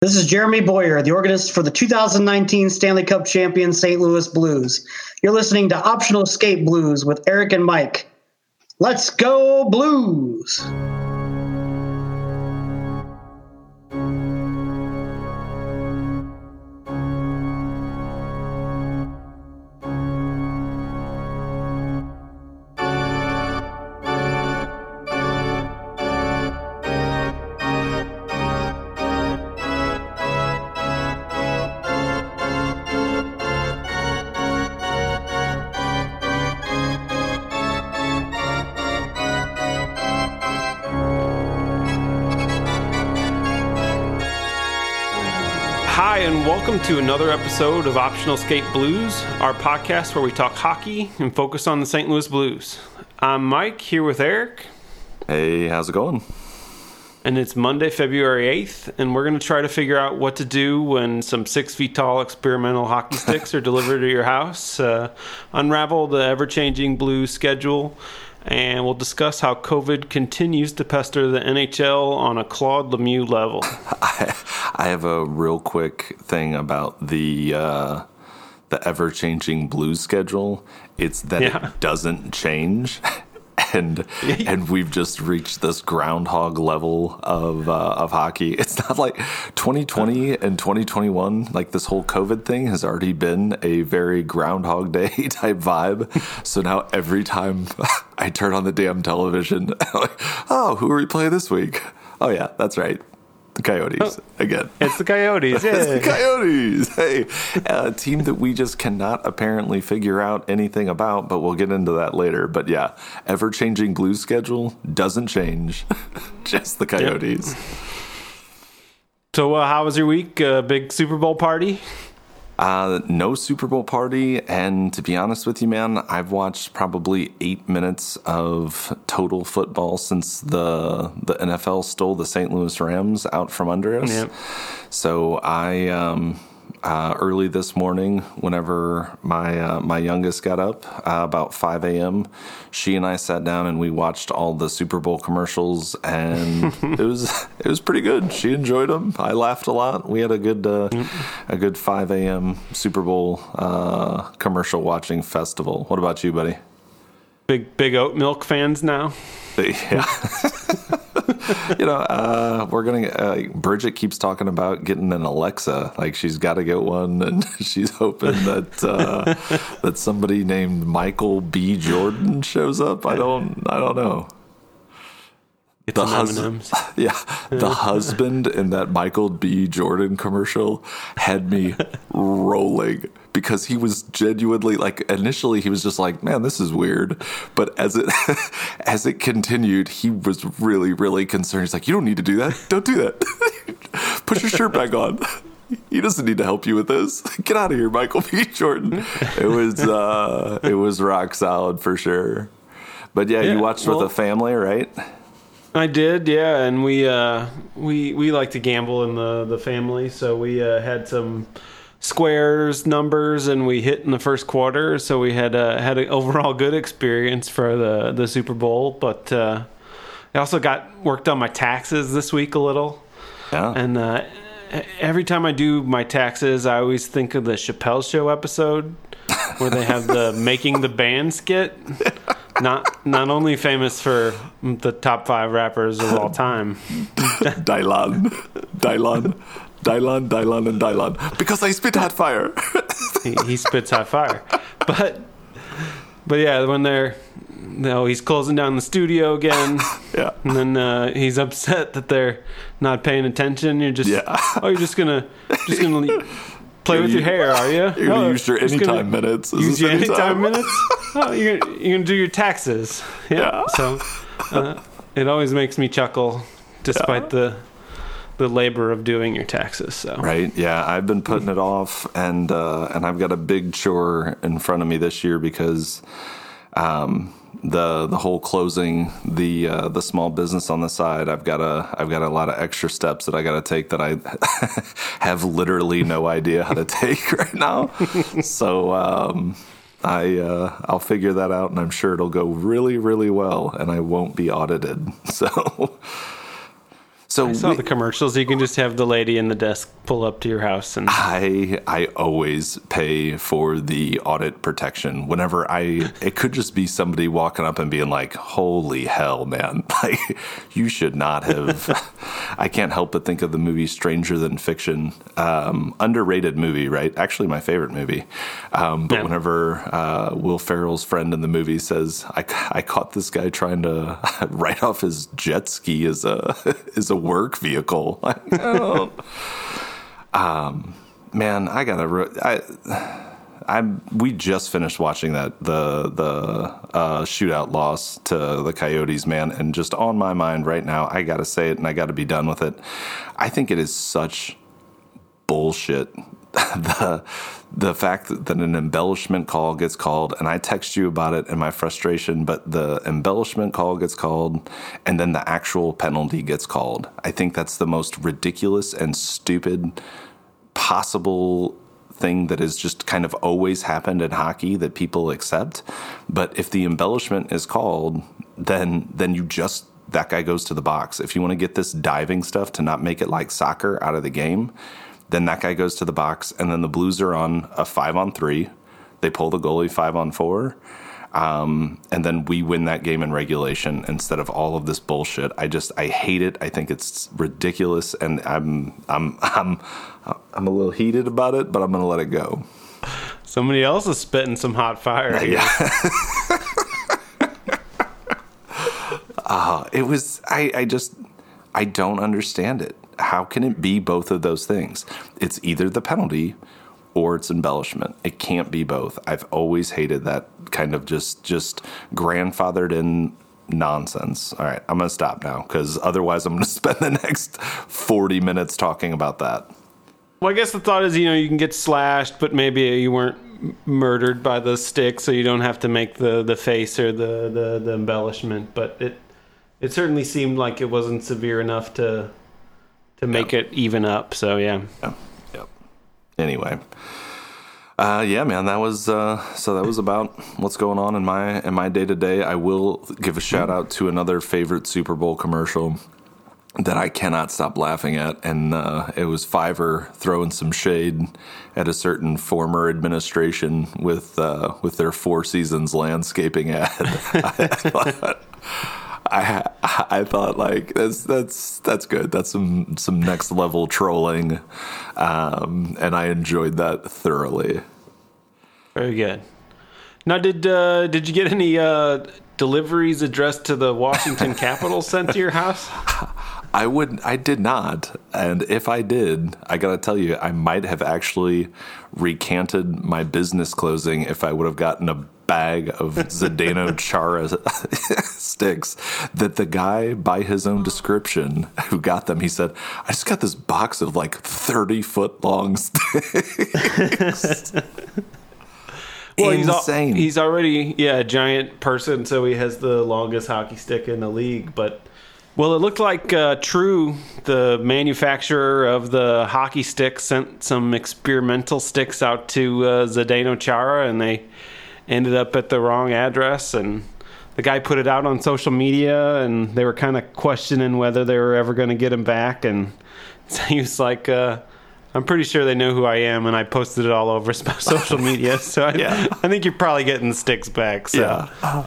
This is Jeremy Boyer, the organist for the 2019 Stanley Cup champion St. Louis Blues. You're listening to Optional Skate Blues with Eric and Mike. Let's go, Blues! To another episode of Optional Skate Blues, our podcast where we talk hockey and focus on the St. Louis Blues. I'm Mike here with Eric. Hey, how's it going? And it's Monday, February 8th, and we're going to try to figure out what to do when some six feet tall experimental hockey sticks are delivered to your house, uh, unravel the ever changing Blues schedule, and we'll discuss how COVID continues to pester the NHL on a Claude Lemieux level. I, I have a real quick thing about the uh, the ever changing blues schedule. It's that yeah. it doesn't change. and and we've just reached this groundhog level of uh, of hockey. It's not like 2020 and 2021. Like this whole COVID thing has already been a very Groundhog Day type vibe. So now every time I turn on the damn television, like, oh, who are we playing this week? Oh yeah, that's right. The Coyotes oh, again. It's the Coyotes. it's the Coyotes. Hey, a team that we just cannot apparently figure out anything about, but we'll get into that later. But yeah, ever changing blues schedule doesn't change. just the Coyotes. Yep. So, uh, how was your week? Uh, big Super Bowl party? Uh, no Super Bowl party, and to be honest with you, man, I've watched probably eight minutes of total football since the the NFL stole the St. Louis Rams out from under us. Yep. So I um, uh, early this morning, whenever my uh, my youngest got up uh, about 5 a.m., she and I sat down and we watched all the Super Bowl commercials, and it was it was pretty good. She enjoyed them. I laughed a lot. We had a good uh, a good 5 a.m. Super Bowl uh, commercial watching festival. What about you, buddy? Big big oat milk fans now. Yeah. you know, uh, we're gonna. Uh, Bridget keeps talking about getting an Alexa. Like she's got to get one, and she's hoping that uh, that somebody named Michael B. Jordan shows up. I don't. I don't know. the husband, yeah, the husband in that Michael B. Jordan commercial had me rolling because he was genuinely like initially he was just like man this is weird. But as it as it continued he was really really concerned. He's like you don't need to do that. Don't do that. Put your shirt back on. He doesn't need to help you with this. Get out of here michael b. Jordan. It was uh it was rock solid for sure. But yeah, yeah you watched well, with a family right? I did, yeah, and we uh, we we like to gamble in the the family, so we uh, had some squares numbers and we hit in the first quarter. So we had uh, had an overall good experience for the the Super Bowl. But uh, I also got worked on my taxes this week a little. Yeah. And uh, every time I do my taxes I always think of the Chappelle show episode where they have the making the band skit. Not not only famous for the top 5 rappers of all time. Dylan. Dylan Dylan, Dylan, and Dylan because I spit hot fire. he, he, spits hot fire, but but yeah, when they're no, he's closing down the studio again. yeah, and then uh, he's upset that they're not paying attention. You're just yeah. oh, you're just gonna just gonna. Play with your hair, are you? You're gonna oh, use your anytime minutes. Is use your anytime, anytime minutes. Oh, you're, you're gonna do your taxes. Yeah. yeah. So uh, it always makes me chuckle, despite yeah. the the labor of doing your taxes. So right, yeah, I've been putting it off, and uh, and I've got a big chore in front of me this year because. Um, the the whole closing the uh, the small business on the side I've got a I've got a lot of extra steps that I got to take that I have literally no idea how to take right now so um, I uh, I'll figure that out and I'm sure it'll go really really well and I won't be audited so So I saw we- the commercials. You can just have the lady in the desk pull up to your house and I I always pay for the audit protection whenever I it could just be somebody walking up and being like, "Holy hell, man! Like you should not have." I can't help but think of the movie Stranger Than Fiction, um, underrated movie, right? Actually, my favorite movie. Um, but Yeah. whenever uh, Will Ferrell's friend in the movie says, "I, I caught this guy trying to write off his jet ski as a as a work vehicle," like, oh man, I gotta. Re- I, I'm. We just finished watching that the the uh, shootout loss to the Coyotes, man, and just on my mind right now, I gotta say it, and I gotta be done with it. I think it is such bullshit. the the fact that an embellishment call gets called, and I text you about it and my frustration, but the embellishment call gets called, and then the actual penalty gets called. I think that's the most ridiculous and stupid possible thing that has just kind of always happened in hockey that people accept. But if the embellishment is called, then then you just that guy goes to the box. If you want to get this diving stuff to not make it like soccer out of the game, then that guy goes to the box, and then the Blues are on a five on three. They pull the goalie five on four. Um, and then we win that game in regulation instead of all of this bullshit. I just I hate it. I think it's ridiculous, and I'm I'm I'm I'm a little heated about it, but I'm gonna let it go. somebody else is spitting some hot fire. Yeah. uh, it was I, I just I don't understand it. How can it be both of those things? It's either the penalty or it's embellishment. It can't be both. I've always hated that kind of just just grandfathered in nonsense. All right, I'm going to stop now cuz otherwise I'm going to spend the next 40 minutes talking about that. Well, I guess the thought is, you know, you can get slashed, but maybe you weren't murdered by the stick, so you don't have to make the, the face or the, the, the embellishment. But it it certainly seemed like it wasn't severe enough to to make it even up. So yeah, Yep. Yep. Anyway. Uh, yeah, man, that was uh, so. That was about what's going on in my in my day to day. I will give a shout out to another favorite Super Bowl commercial that I cannot stop laughing at, and uh, it was Fiverr throwing some shade at a certain former administration with uh, with their Four Seasons landscaping ad. I thought, I thought like that's that's that's good. That's some some next level trolling, um, and I enjoyed that thoroughly. very good. Now, did uh, did you get any uh, deliveries addressed to the Washington Capitals sent to your house? I would I did not, and if I did, I gotta tell you, I might have actually recanted my business closing if I would have gotten a bag of Zdeno Chara sticks that the guy by his own description who got them he said I just got this box of like 30 foot long sticks well he's al- insane he's already yeah a giant person, so he has the longest hockey stick in the league. But well, it looked like uh, True, the manufacturer of the hockey stick, sent some experimental sticks out to uh, Zdeno Chara, and they ended up at the wrong address. And the guy put it out on social media, and they were kind of questioning whether they were ever going to get him back. And so he was like. Uh, I'm pretty sure they know who I am, and I posted it all over social media. So I, Yeah. I think you're probably getting the sticks back. So. Yeah.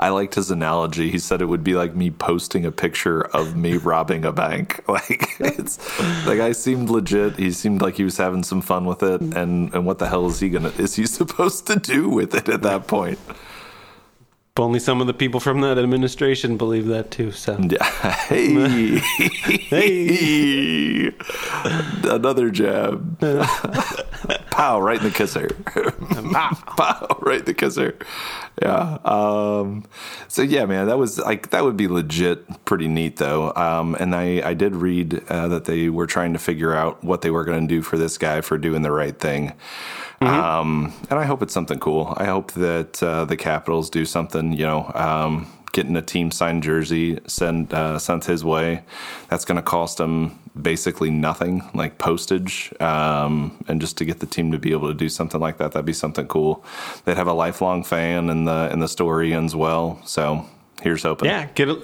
I liked his analogy. He said it would be like me posting a picture of me robbing a bank. Like it's the guy seemed legit. He seemed like he was having some fun with it. Mm-hmm. And and what the hell is he gonna is he supposed to do with it at that point? If only some of the people from that administration believe that too. So Hey. hey. Another jab. Pow, right in the kisser. Pow, right in the kisser. Yeah. Um, so yeah, man, that was like that would be legit pretty neat though. Um, and I I did read uh, that they were trying to figure out what they were going to do for this guy for doing the right thing. Um, and I hope it's something cool. I hope that uh, the Capitals do something, you know, um, getting a team signed jersey sent uh, sent his way. That's going to cost him basically nothing, like postage, um, and just to get the team to be able to do something like that, that'd be something cool. They'd have a lifelong fan and the in the story ends well. So here's hoping. yeah, get a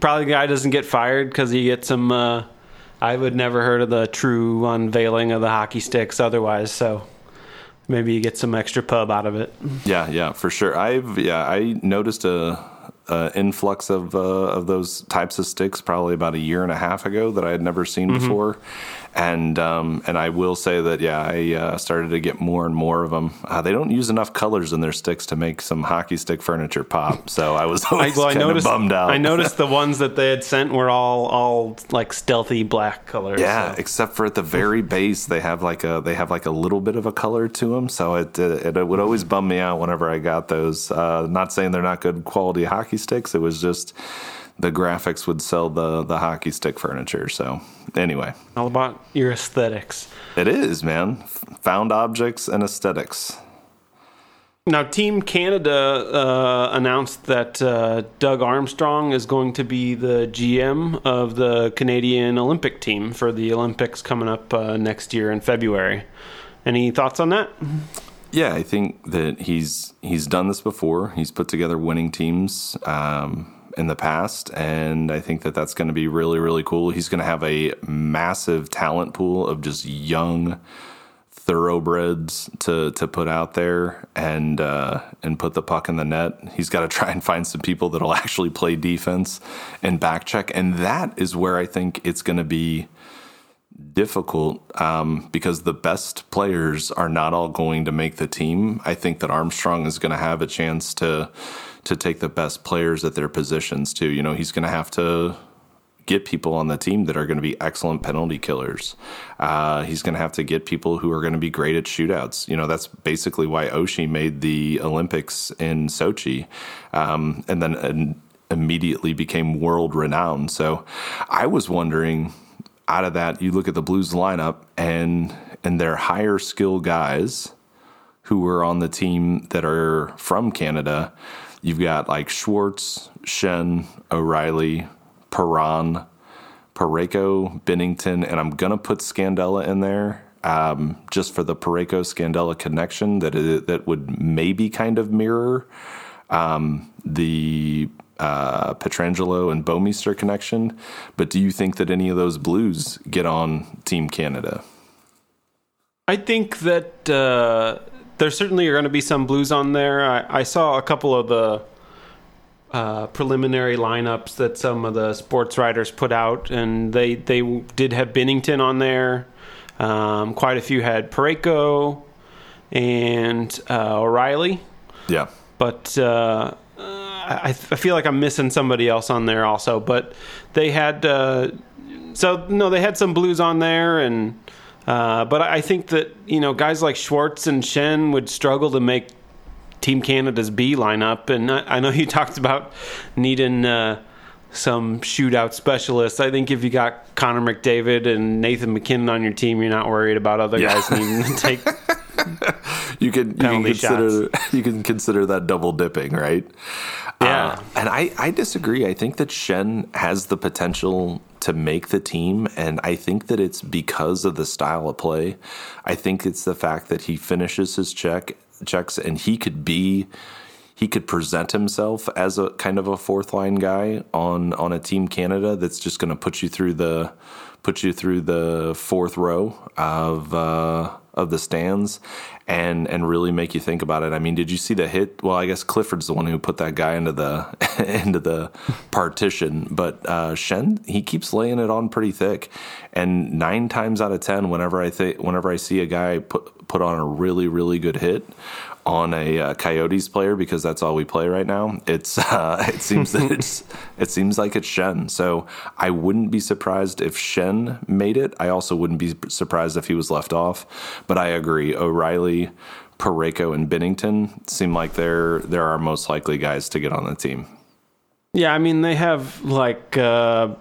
probably the guy doesn't get fired because he gets some. Uh, I would never heard of the true unveiling of the hockey sticks otherwise. So maybe you get some extra pub out of it. Yeah, yeah, for sure. I've yeah, I noticed a, a influx of uh, of those types of sticks probably about a year and a half ago that I had never seen mm-hmm. before, and um, and I will say that yeah, I uh, started to get more and more of them. Uh, they don't use enough colors in their sticks to make some hockey stick furniture pop, so I was always I, well, kind of bummed out. I noticed the ones that they had sent were all all like stealthy black colors. Yeah, so. except for at the very base, they have like a they have like a little bit of a color to them, so it it, it would always bum me out whenever I got those. Uh, not saying they're not good quality hockey sticks, it was just the graphics would sell the the hockey stick furniture. So anyway, all about your aesthetics. It is, man. Found objects and aesthetics. Now, Team Canada uh, announced that uh, Doug Armstrong is going to be the GM of the Canadian Olympic team for the Olympics coming up uh, next year in February. Any thoughts on that? Yeah, I think that he's he's done this before. He's put together winning teams. Um, in the past, and I think that that's going to be really, really cool. He's going to have a massive talent pool of just young thoroughbreds to to put out there and uh, and put the puck in the net. He's got to try and find some people that'll actually play defense and back check, and that is where I think it's going to be difficult um, because the best players are not all going to make the team. I think that Armstrong is going to have a chance to to take the best players at their positions too. You know, he's going to have to get people on the team that are going to be excellent penalty killers. Uh, he's going to have to get people who are going to be great at shootouts. You know, that's basically why Oshie made the Olympics in Sochi, um, and then and immediately became world renowned. So I was wondering. Out of that, you look at the Blues lineup, and and their higher skill guys who were on the team that are from Canada You've got like Schwartz, Schenn, O'Reilly, Perron, Parayko, Binnington, and I'm gonna put Scandella in there um, just for the Parayko Scandella connection that it, that would maybe kind of mirror um, the uh, Pietrangelo and Bouwmeester connection. But do you think that any of those Blues get on Team Canada? I think that uh, there certainly are going to be some blues on there. I, I saw a couple of the uh, preliminary lineups that some of the sports writers put out, and they they did have Binnington on there. Um, quite a few had Parayko and uh, O'Reilly. Yeah, but uh, I, I, feel like I'm missing somebody else on there also. But they had uh, so no, they had some blues on there and. Uh, but I think that you know guys like Schwartz and Schenn would struggle to make Team Canada's B lineup, and I, I know you talked about needing uh, some shootout specialists. I think if you got Connor McDavid and Nathan MacKinnon on your team, you're not worried about other yeah. guys needing to take. you can you can consider shots. you can consider that double dipping, right? Yeah, uh, and I I disagree. I think that Schenn has the potential to make the team. And I think that it's because of the style of play. I think it's the fact that he finishes his check checks and he could be he could present himself as a kind of a fourth line guy on on a team Canada that's just going to put you through the put you through the fourth row of uh, of the stands and and really make you think about it. I mean, did you see the hit? Well, I guess Clifford's the one who put that guy into the into the partition, but uh, Schenn he keeps laying it on pretty thick. And nine times out of ten, whenever I think whenever I see a guy put put on a really really good hit on a uh, Coyotes player because that's all we play right now. It's uh, it seems that it's it seems like it's Schenn. So I wouldn't be surprised if Schenn made it. I also wouldn't be surprised if he was left off. But I agree, O'Reilly, Parayko, and Binnington seem like they're they're our most likely guys to get on the team. Yeah, I mean they have like. Uh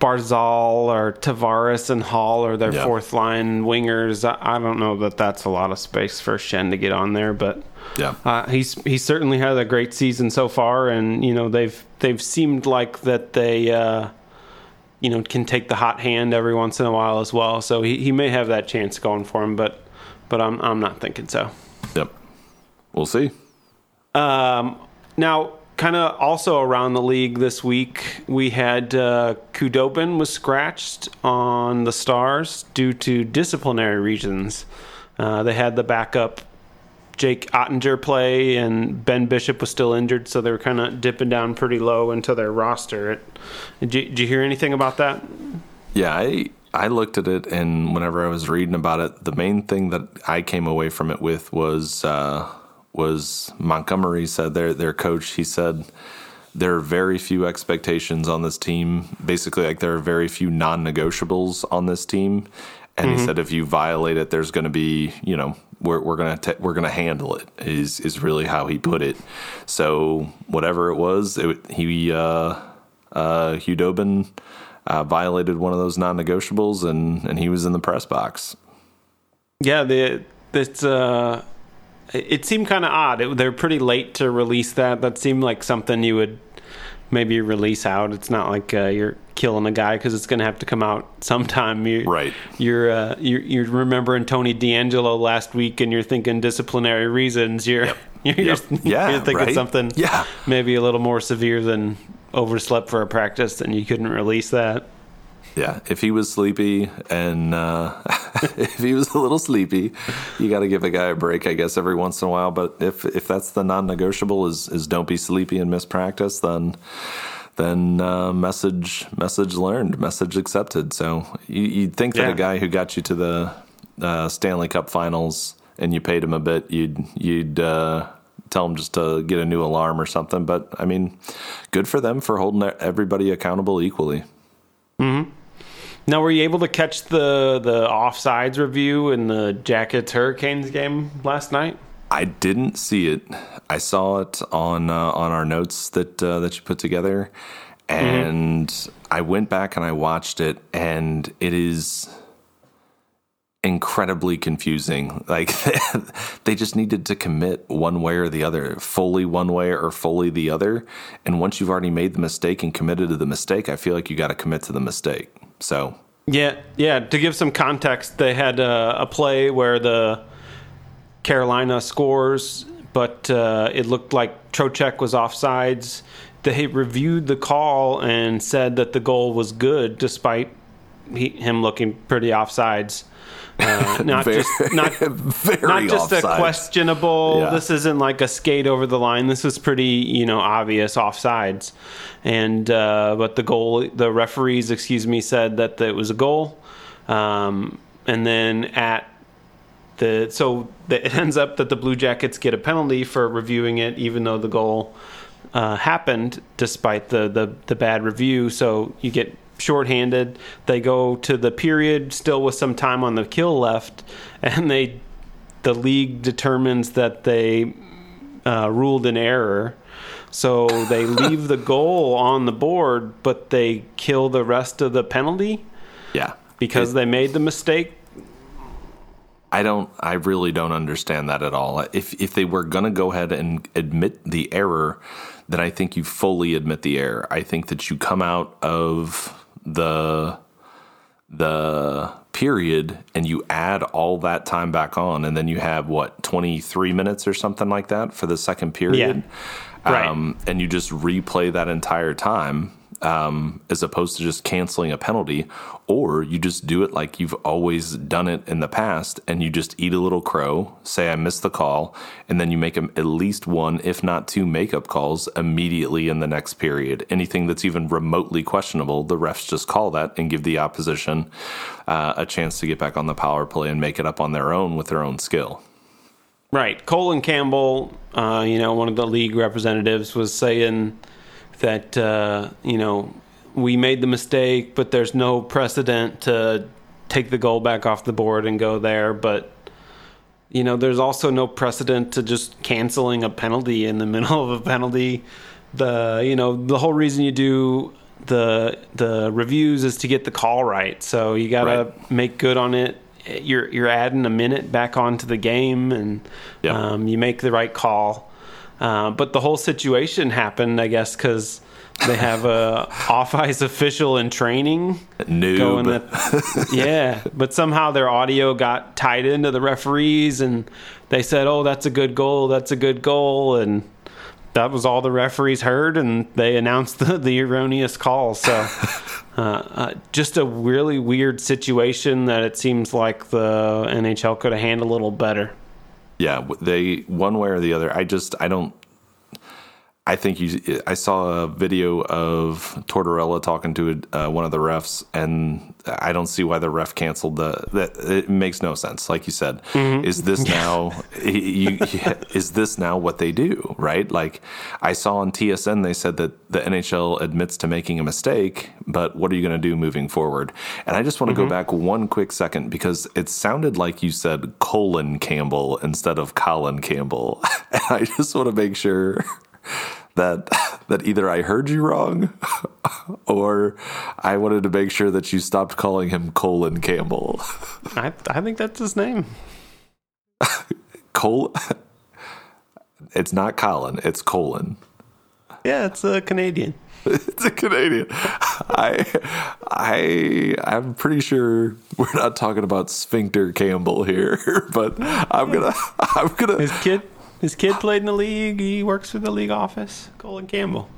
Barzal or Tavares and Hall or their fourth line wingers. I, I, don't know that that's a lot of space for Schenn to get on there, but yeah, uh, he's he's certainly had a great season so far, and you know they've they've seemed like that they. Uh, you know, can take the hot hand every once in a while as well. So he, he may have that chance going for him, but but I'm I'm not thinking so. Yep, we'll see. Um, now kind of also around the league this week, we had uh, Khudobin was scratched on the Stars due to disciplinary reasons. Uh, they had the backup Jake Oettinger play, and Ben Bishop was still injured, so they were kind of dipping down pretty low into their roster. Did you, did you hear anything about that? Yeah, I I looked at it, and whenever I was reading about it, the main thing that I came away from it with was uh, was Montgomery said their their coach. He said there are very few expectations on this team. Basically, like there are very few non-negotiables on this team. And mm-hmm. he said if you violate it, there's going to be you know we're we're gonna te- we're gonna handle it is is really how he put it. So whatever it was, it, he uh, uh, Khudobin uh, violated one of those non-negotiables, and and he was in the press box. Yeah, the it's uh, it seemed kind of odd. It, they're pretty late to release that. That seemed like something you would maybe release out. It's not like uh, you're killing a guy because it's going to have to come out sometime. You're, right. You're, uh, you're you're remembering Tony DeAngelo last week, and you're thinking disciplinary reasons. You're yep. you're, yep. you're, yeah, you're thinking right? something yeah. maybe a little more severe than overslept for a practice, and you couldn't release that. Yeah, if he was sleepy and uh, if he was a little sleepy, you got to give a guy a break, I guess, every once in a while. But if if that's the non-negotiable is is don't be sleepy and miss practice, then then uh, message message learned, message accepted. So you, would think that yeah. a guy who got you to the uh, Stanley Cup Finals and you paid him a bit, you'd you'd uh, tell him just to get a new alarm or something. But I mean, good for them for holding everybody accountable equally. Hmm. Now, were you able to catch the the offsides review in the Jackets Hurricanes game last night? I didn't see it. I saw it on uh, on our notes that uh, that you put together, and mm-hmm. I went back and I watched it, and it is incredibly confusing. Like they just needed to commit one way or the other, fully one way or fully the other. And once you've already made the mistake and committed to the mistake, I feel like you got to commit to the mistake. So yeah, yeah. To give some context, they had a, play where the Carolina scores, but uh, it looked like Trocheck was offsides. They reviewed the call and said that the goal was good, despite he, him looking pretty offsides. Uh, not very, just not not just offside. a questionable. Yeah. This isn't like a skate over the line. This was pretty you know obvious offsides, and uh, but the goal, the referees, excuse me, said that it was a goal, um, and then at the so the, it ends up that the Blue Jackets get a penalty for reviewing it, even though the goal uh, happened despite the, the the bad review. So you get shorthanded. They go to the period still with some time on the kill left, and they the league determines that they uh, ruled an error. So they leave the goal on the board, but they kill the rest of the penalty. Yeah, because it, they made the mistake. I don't. I really don't understand that at all. If if they were going to go ahead and admit the error, then I think you fully admit the error. I think that you come out of the the period and you add all that time back on and then you have what 23 minutes or something like that for the second period yeah. right. Um, and you just replay that entire time um, as opposed to just canceling a penalty, or you just do it like you've always done it in the past, and you just eat a little crow, say I missed the call, and then you make at least one, if not two, makeup calls immediately in the next period. Anything that's even remotely questionable, the refs just call that and give the opposition uh, a chance to get back on the power play and make it up on their own with their own skill. Right, Colin Campbell, uh, you know, one of the league representatives, was saying that uh, you know we made the mistake, but there's no precedent to take the goal back off the board and go there. But you know, there's also no precedent to just canceling a penalty in the middle of a penalty. The you know the whole reason you do the the reviews is to get the call right. So you got to right. make good on it. You're you're adding a minute back onto the game, and yep. um, you make the right call. Uh, but the whole situation happened, I guess, because they have a off ice official in training. Noob. That, yeah, but somehow their audio got tied into the referees, and they said, "Oh, that's a good goal. That's a good goal," and that was all the referees heard, and they announced the, the erroneous call. So, uh, uh, just a really weird situation that it seems like the NHL could have handled a little better. Yeah, they one way or the other. I just I don't I think you. I saw a video of Tortorella talking to uh, one of the refs, and I don't see why the ref canceled the. That it makes no sense. Like you said, mm-hmm. is this now? you, is this now what they do? Right? Like I saw on TSN, they said that the NHL admits to making a mistake, but what are you going to do moving forward? And I just want to mm-hmm. go back one quick second because it sounded like you said Colin Campbell instead of Colin Campbell, I just want to make sure that that either I heard you wrong or I wanted to make sure that you stopped calling him Colin Campbell. I I think that's his name. Col It's not Colin, it's Colin. Yeah, it's a Canadian. it's a Canadian. I I I'm pretty sure we're not talking about Sphincter Campbell here, but I'm gonna I'm gonna his kid his kid played in the league. He works for the league office. Colin Campbell.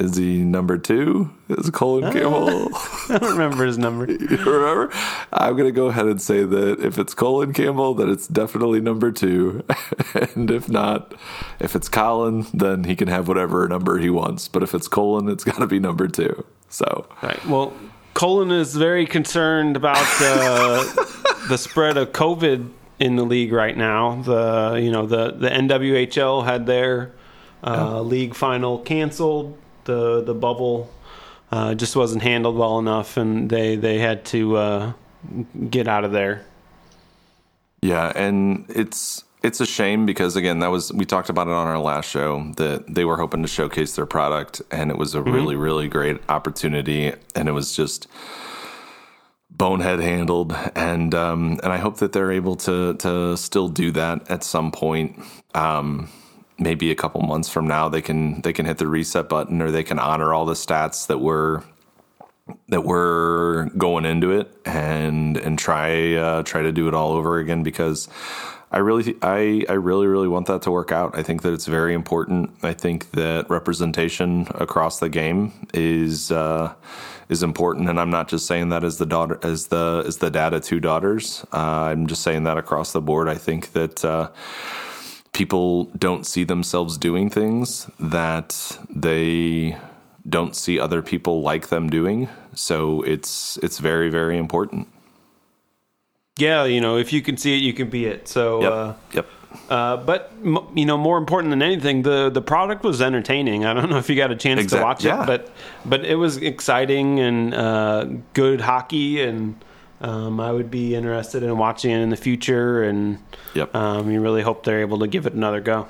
Is he number two? Is Colin uh, Campbell? I don't remember his number. you remember? I'm going to go ahead and say that if it's Colin Campbell, then it's definitely number two. and if not, if it's Colin, then he can have whatever number he wants. But if it's Colin, it's got to be number two. So, right. Well, Colin is very concerned about uh, the spread of COVID in the league right now. The you know the the NWHL had their uh, oh. league final canceled. The the bubble uh, just wasn't handled well enough, and they they had to uh, get out of there. Yeah, and it's it's a shame because again, that was we talked about it on our last show that they were hoping to showcase their product, and it was a mm-hmm. really really great opportunity, and it was just bonehead handled, and um, and I hope that they're able to to still do that at some point. Um, maybe a couple months from now, they can they can hit the reset button, or they can honor all the stats that were that were going into it, and and try uh, try to do it all over again because. I really, I, I really, really want that to work out. I think that it's very important. I think that representation across the game is uh, is important, and I'm not just saying that as the daughter as the as the dad of two daughters. Uh, I'm just saying that across the board. I think that uh, people don't see themselves doing things that they don't see other people like them doing. So it's it's very very important. Yeah, you know, if you can see it, you can be it. So yep. Uh, yep. Uh, but you know, more important than anything, the the product was entertaining. I don't know if you got a chance exactly. to watch yeah. it, but but it was exciting and uh, good hockey, and um, I would be interested in watching it in the future. And yep. um, you really hope they're able to give it another go.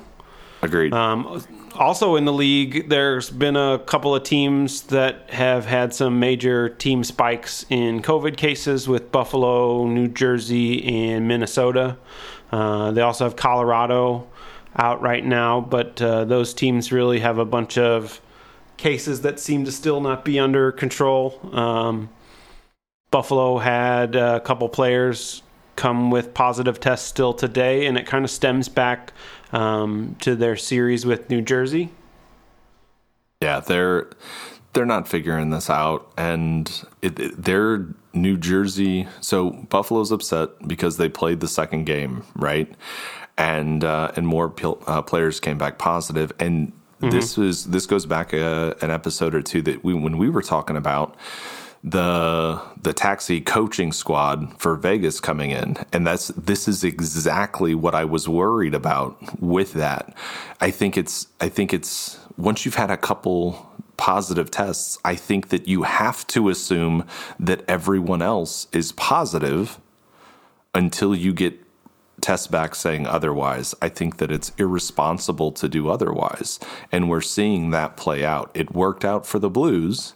Agreed. Um, also in the league, there's been a couple of teams that have had some major team spikes in COVID cases with Buffalo, New Jersey, and Minnesota. Uh, they also have Colorado out right now, but uh, those teams really have a bunch of cases that seem to still not be under control. Um, Buffalo had a couple players come with positive tests still today, and it kind of stems back um, to their series with New Jersey. Yeah, they're they're not figuring this out, and it, it, they're New Jersey. So Buffalo's upset because they played the second game, right? And uh, and more uh, players came back positive, and mm-hmm. this was this goes back a, uh, an episode or two that we when we were talking about the the taxi coaching squad for Vegas coming in and that's this is exactly what I was worried about with that. I think it's I think it's once you've had a couple positive tests, I think that you have to assume that everyone else is positive until you get tests back saying otherwise. I think that it's irresponsible to do otherwise. And we're seeing that play out. It worked out for the Blues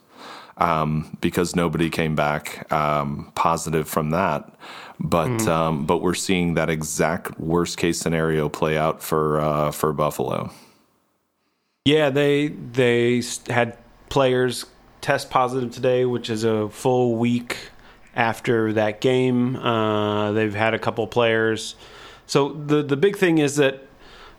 um, because nobody came back um, positive from that. But mm. um, but we're seeing that exact worst case scenario play out for uh, for Buffalo. Yeah, they they had players test positive today, which is a full week after that game. Uh, they've had a couple players. So the the big thing is that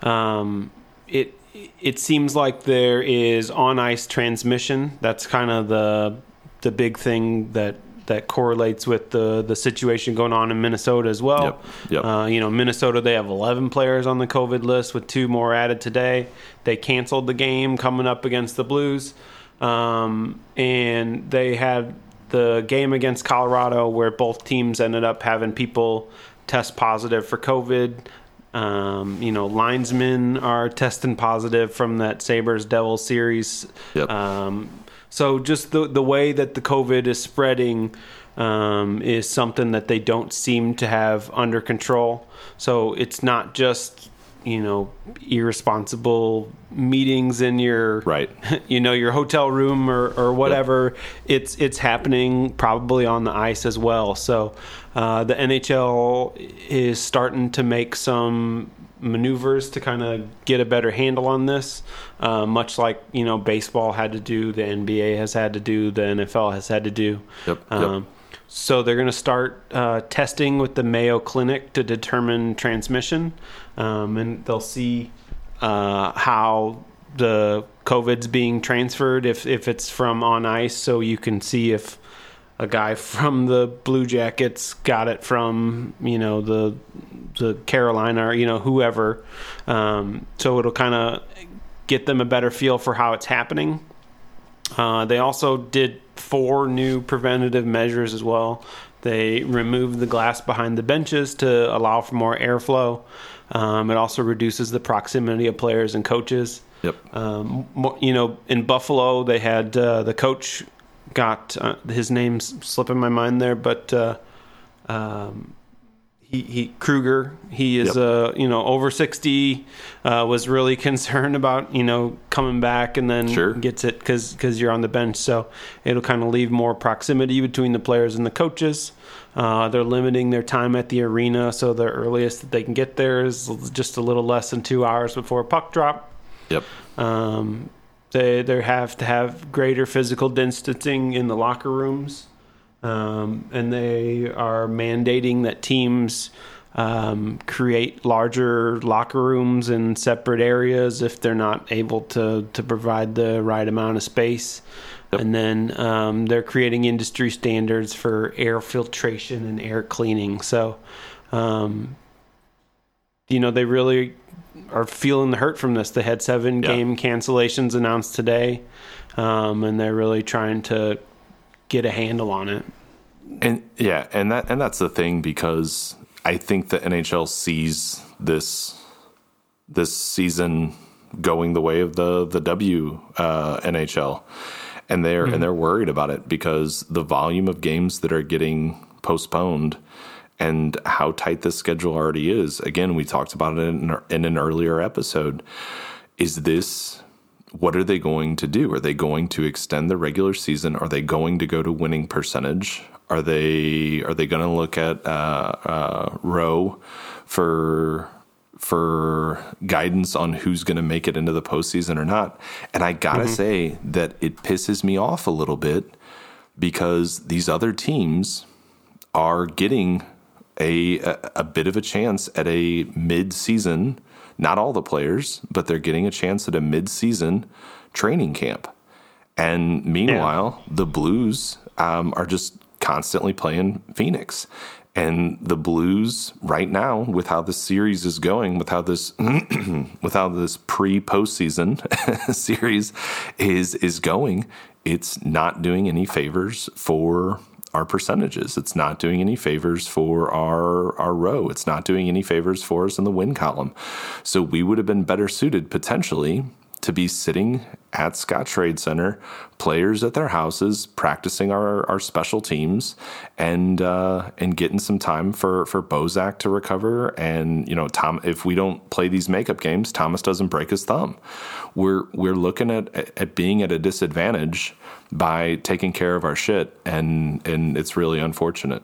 um, it it seems like there is on ice transmission. That's kind of the the big thing that that correlates with the the situation going on in Minnesota as well. Yep, yep. Uh, you know, Minnesota they have 11 players on the COVID list with two more added today. They canceled the game coming up against the Blues, um, and they had the game against Colorado where both teams ended up having people test positive for COVID. Um, you know, linesmen are testing positive from that Sabres Devils series. Yep. Um, so just the the way that the COVID is spreading um, is something that they don't seem to have under control. So it's not just you know irresponsible meetings in your Right. you know your hotel room or, or whatever it's it's happening probably on the ice as well so uh, the NHL is starting to make some maneuvers to kind of get a better handle on this uh, much like you know baseball had to do the NBA has had to do the NFL has had to do Yep, yep. um, so they're going to start uh, testing with the Mayo Clinic to determine transmission, um, and they'll see uh, how the COVID's being transferred if if it's from on ice. So you can see if a guy from the Blue Jackets got it from you know the the Carolina or you know whoever. Um, so it'll kind of get them a better feel for how it's happening. Uh, they also did four new preventative measures as well. They removed the glass behind the benches to allow for more airflow. Um, it also reduces the proximity of players and coaches. Yep. Um, you know, in Buffalo, they had uh, the coach got uh, his name's slipping my mind there, but uh, um, he, he Krueger, he is Yep. uh, you know over sixty, uh, was really concerned about you know coming back and then Sure. gets it because you're on the bench, so it'll kind of leave more proximity between the players and the coaches. Uh, they're limiting their time at the arena, so the earliest that they can get there is just a little less than two hours before puck drop. Yep. Um, they they have to have greater physical distancing in the locker rooms, um, and they are mandating that teams um, create larger locker rooms in separate areas if they're not able to to provide the right amount of space. Yep. And then um, they're creating industry standards for air filtration and air cleaning. So, um, you know, they really are feeling the hurt from this. They had seven Yeah. game cancellations announced today, um, and they're really trying to get a handle on it. And yeah, and that and that's the thing because I think the NHL sees this this season going the way of the the W uh, NHL, and they're and they're worried about it because the volume of games that are getting postponed and how tight this schedule already is. Again, we talked about it in, in an earlier episode. Is this what are they going to do? Are they going to extend the regular season? Are they going to go to winning percentage? Are they are they going to look at uh, uh, row for for guidance on who's going to make it into the postseason or not? And I gotta say that it pisses me off a little bit because these other teams are getting a, a a bit of a chance at a mid-season. Not all the players, but they're getting a chance at a mid-season training camp. And meanwhile, the Blues um, are just constantly playing Phoenix. And the Blues right now, with how the series is going, with how this with how this pre postseason series is is going, it's not doing any favors for our percentages. It's not doing any favors for our our row. It's not doing any favors for us in the win column. So we would have been better suited potentially to be sitting at Scottrade Center, players at their houses, practicing our, our special teams, and uh, and getting some time for for Bozak to recover. And you know, Tom, if we don't play these makeup games, Thomas doesn't break his thumb. We're we're looking at at being at a disadvantage by taking care of our shit, and and it's really unfortunate.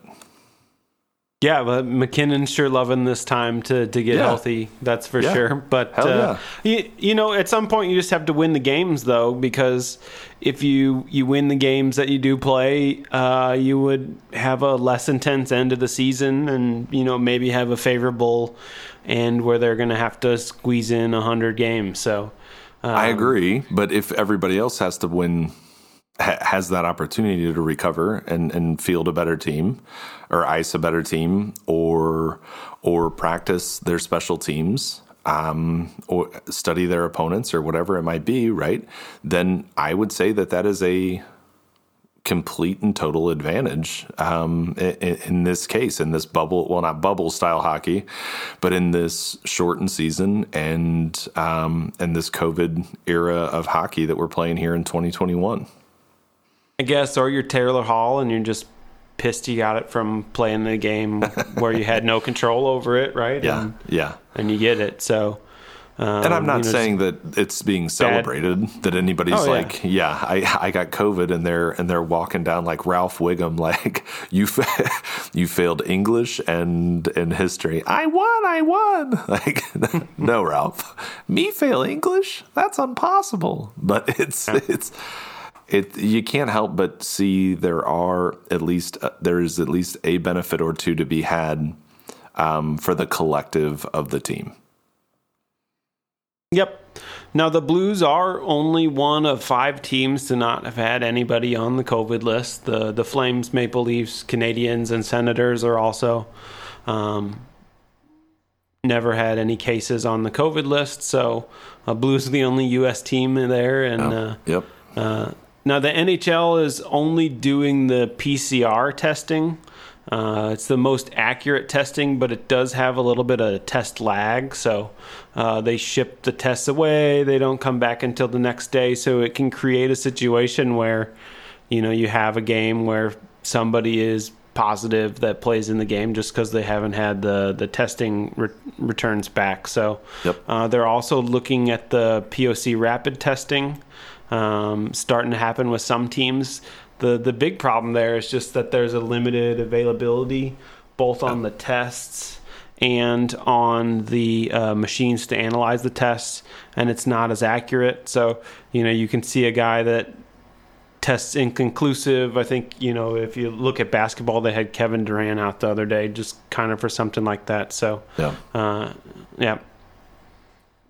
Yeah, but MacKinnon's sure loving this time to, to get Yeah. healthy. That's for Yeah. sure. But uh, you, you know, at some point you just have to win the games, though, because if you you win the games that you do play, uh, you would have a less intense end of the season, and you know maybe have a favorable end where they're going to have to squeeze in a hundred games. So. I agree, but if everybody else has to win, ha- has that opportunity to recover and, and field a better team, or ice a better team, or or practice their special teams, um, or study their opponents, or whatever it might be, right? Then I would say that that is a complete and total advantage um, in, in, this case, in this bubble, well, not bubble style hockey, but in this shortened season and um, and this COVID era of hockey that we're playing here in 2021. I guess, or you're Taylor Hall and you're just pissed you got it from playing the game where you had no control over it, right? Yeah, and, yeah. And you get it, so um, and I'm not you know, saying that it's being celebrated. Bad. That anybody's oh, like, yeah. yeah, I, I got COVID, and they're and they're walking down like Ralph Wiggum, like you fa- you failed English and and history. I won, I won. Like no, Ralph, me fail English? That's impossible. But it's yeah. it's it you can't help but see there are at least uh, there is at least a benefit or two to be had um, for the collective of the team. Yep. Now the Blues are only one of five teams to not have had anybody on the COVID list. The the Flames, Maple Leafs, Canadiens, and Senators are also um, never had any cases on the COVID list. So uh, Blues are the only U.S. team there. And oh, uh, yep. Uh, now the NHL is only doing the PCR testing. Uh, it's the most accurate testing, but it does have a little bit of test lag. So uh, they ship the tests away; they don't come back until the next day. So it can create a situation where, you know, you have a game where somebody is positive that plays in the game just because they haven't had the the testing re- returns back. So yep. uh, they're also looking at the POC rapid testing um, starting to happen with some teams. The the big problem there is just that there's a limited availability both on the tests and on the uh, machines to analyze the tests and it's not as accurate. So you know you can see a guy that tests inconclusive. I think you know if you look at basketball they had kevin durant out the other day just kind of for something like that. So yeah. uh, yeah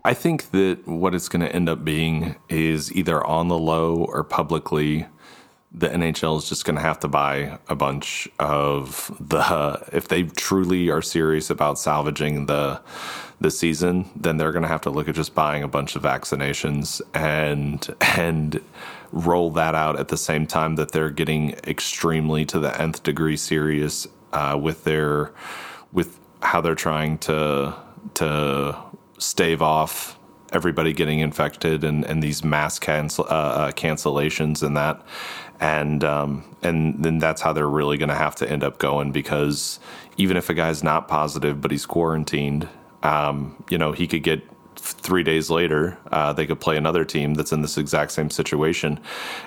I think that what it's going to end up being is either on the low or publicly the NHL is just going to have to buy a bunch of the if they truly are serious about salvaging the the season, then they're going to have to look at just buying a bunch of vaccinations and and roll that out at the same time that they're getting extremely to the nth degree serious uh, with their with how they're trying to to stave off everybody getting infected and, and these mass cancel, uh, uh, cancellations and that and um, and then that's how they're really going to have to end up going because even if a guy's not positive but he's quarantined, um, you know, he could get three days later, uh, they could play another team that's in this exact same situation.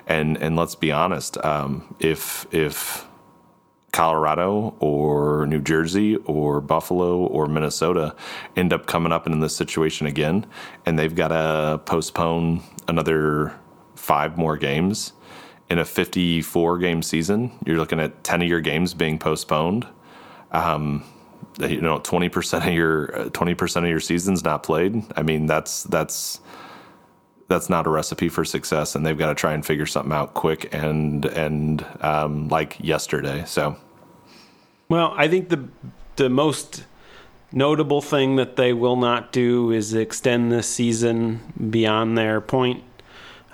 And and let's be honest, um, if if Colorado or New Jersey or Buffalo or Minnesota end up coming up in this situation again, and they've got to postpone another five more games in a 54 game season, you're looking at 10 of your games being postponed. Um, you know, 20% of your 20% of your season's not played. I mean, that's that's that's not a recipe for success, and they've got to try and figure something out quick and and um, like yesterday. So, well, I think the the most notable thing that they will not do is extend this season beyond their point.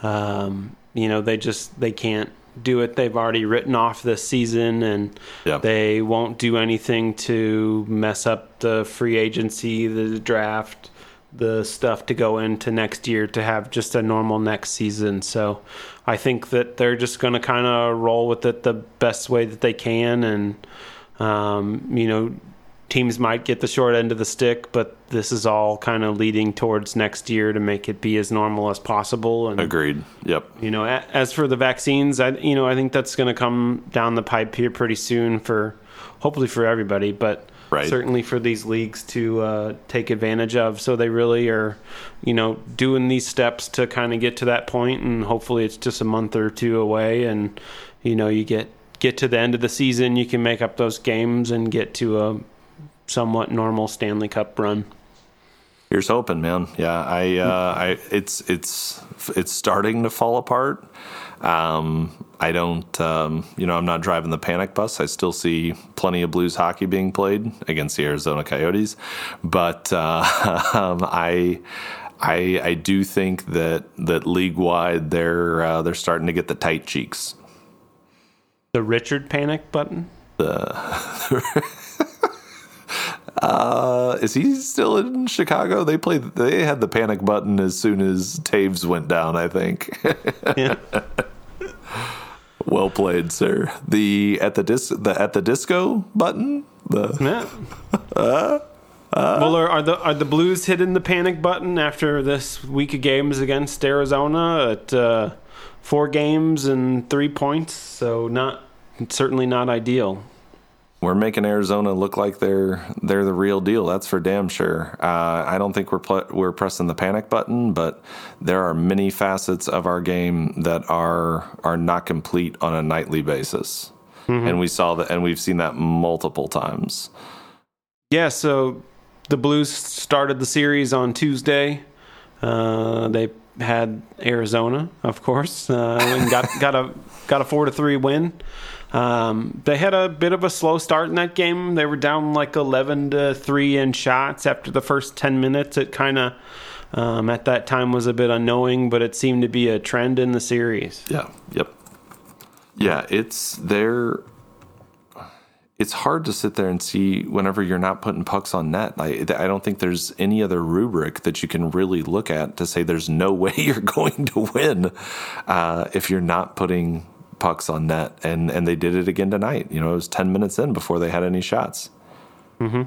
Um, you know, they just they can't do it. They've already written off this season, and yeah. they won't do anything to mess up the free agency, the draft, the stuff to go into next year to have just a normal next season. So I think that they're just going to kind of roll with it the best way that they can, and um, you know, teams might get the short end of the stick, but this is all kind of leading towards next year to make it be as normal as possible. And, Agreed. Yep. You know, as for the vaccines, I you know I think that's going to come down the pipe here pretty soon for hopefully for everybody, but right. certainly for these leagues to uh, take advantage of. So they really are, you know, doing these steps to kind of get to that point, and hopefully it's just a month or two away, and you know you get get to the end of the season, you can make up those games and get to a somewhat normal Stanley Cup run. Here's hoping, man. Yeah, I, uh, I, it's, it's, it's starting to fall apart. Um, I don't, um, you know, I'm not driving the panic bus. I still see plenty of Blues hockey being played against the Arizona Coyotes, but uh, um, I, I, I do think that that league wide they're uh, they're starting to get the tight cheeks. The Richard panic button. The uh, is he still in Chicago? They played. They had the panic button as soon as Toews went down. I think. Yeah. well played, sir. The at the dis the at the disco button. The yeah. well, are, are the are the Blues hitting the panic button after this week of games against Arizona at uh, four games and three points? So not certainly not ideal. we're making Arizona look like they're they're the real deal. That's for damn sure. Uh, I don't think we're pl- we're pressing the panic button, but there are many facets of our game that are are not complete on a nightly basis, and we saw that, and we've seen that multiple times. Yeah, so the Blues started the series on Tuesday. Uh, they had Arizona, of course, uh, and got got a got a four to three win. Um, they had a bit of a slow start in that game. They were down like eleven to three in shots after the first ten minutes. It kind of um, at that time was a bit unknowing, but it seemed to be a trend in the series. Yeah. Yep. Yeah. It's there. It's hard to sit there and see whenever you're not putting pucks on net. I, I don't think there's any other rubric that you can really look at to say there's no way you're going to win uh, if you're not putting pucks on net. And and they did it again tonight. You know, it was ten minutes in before they had any shots. Mm-hmm.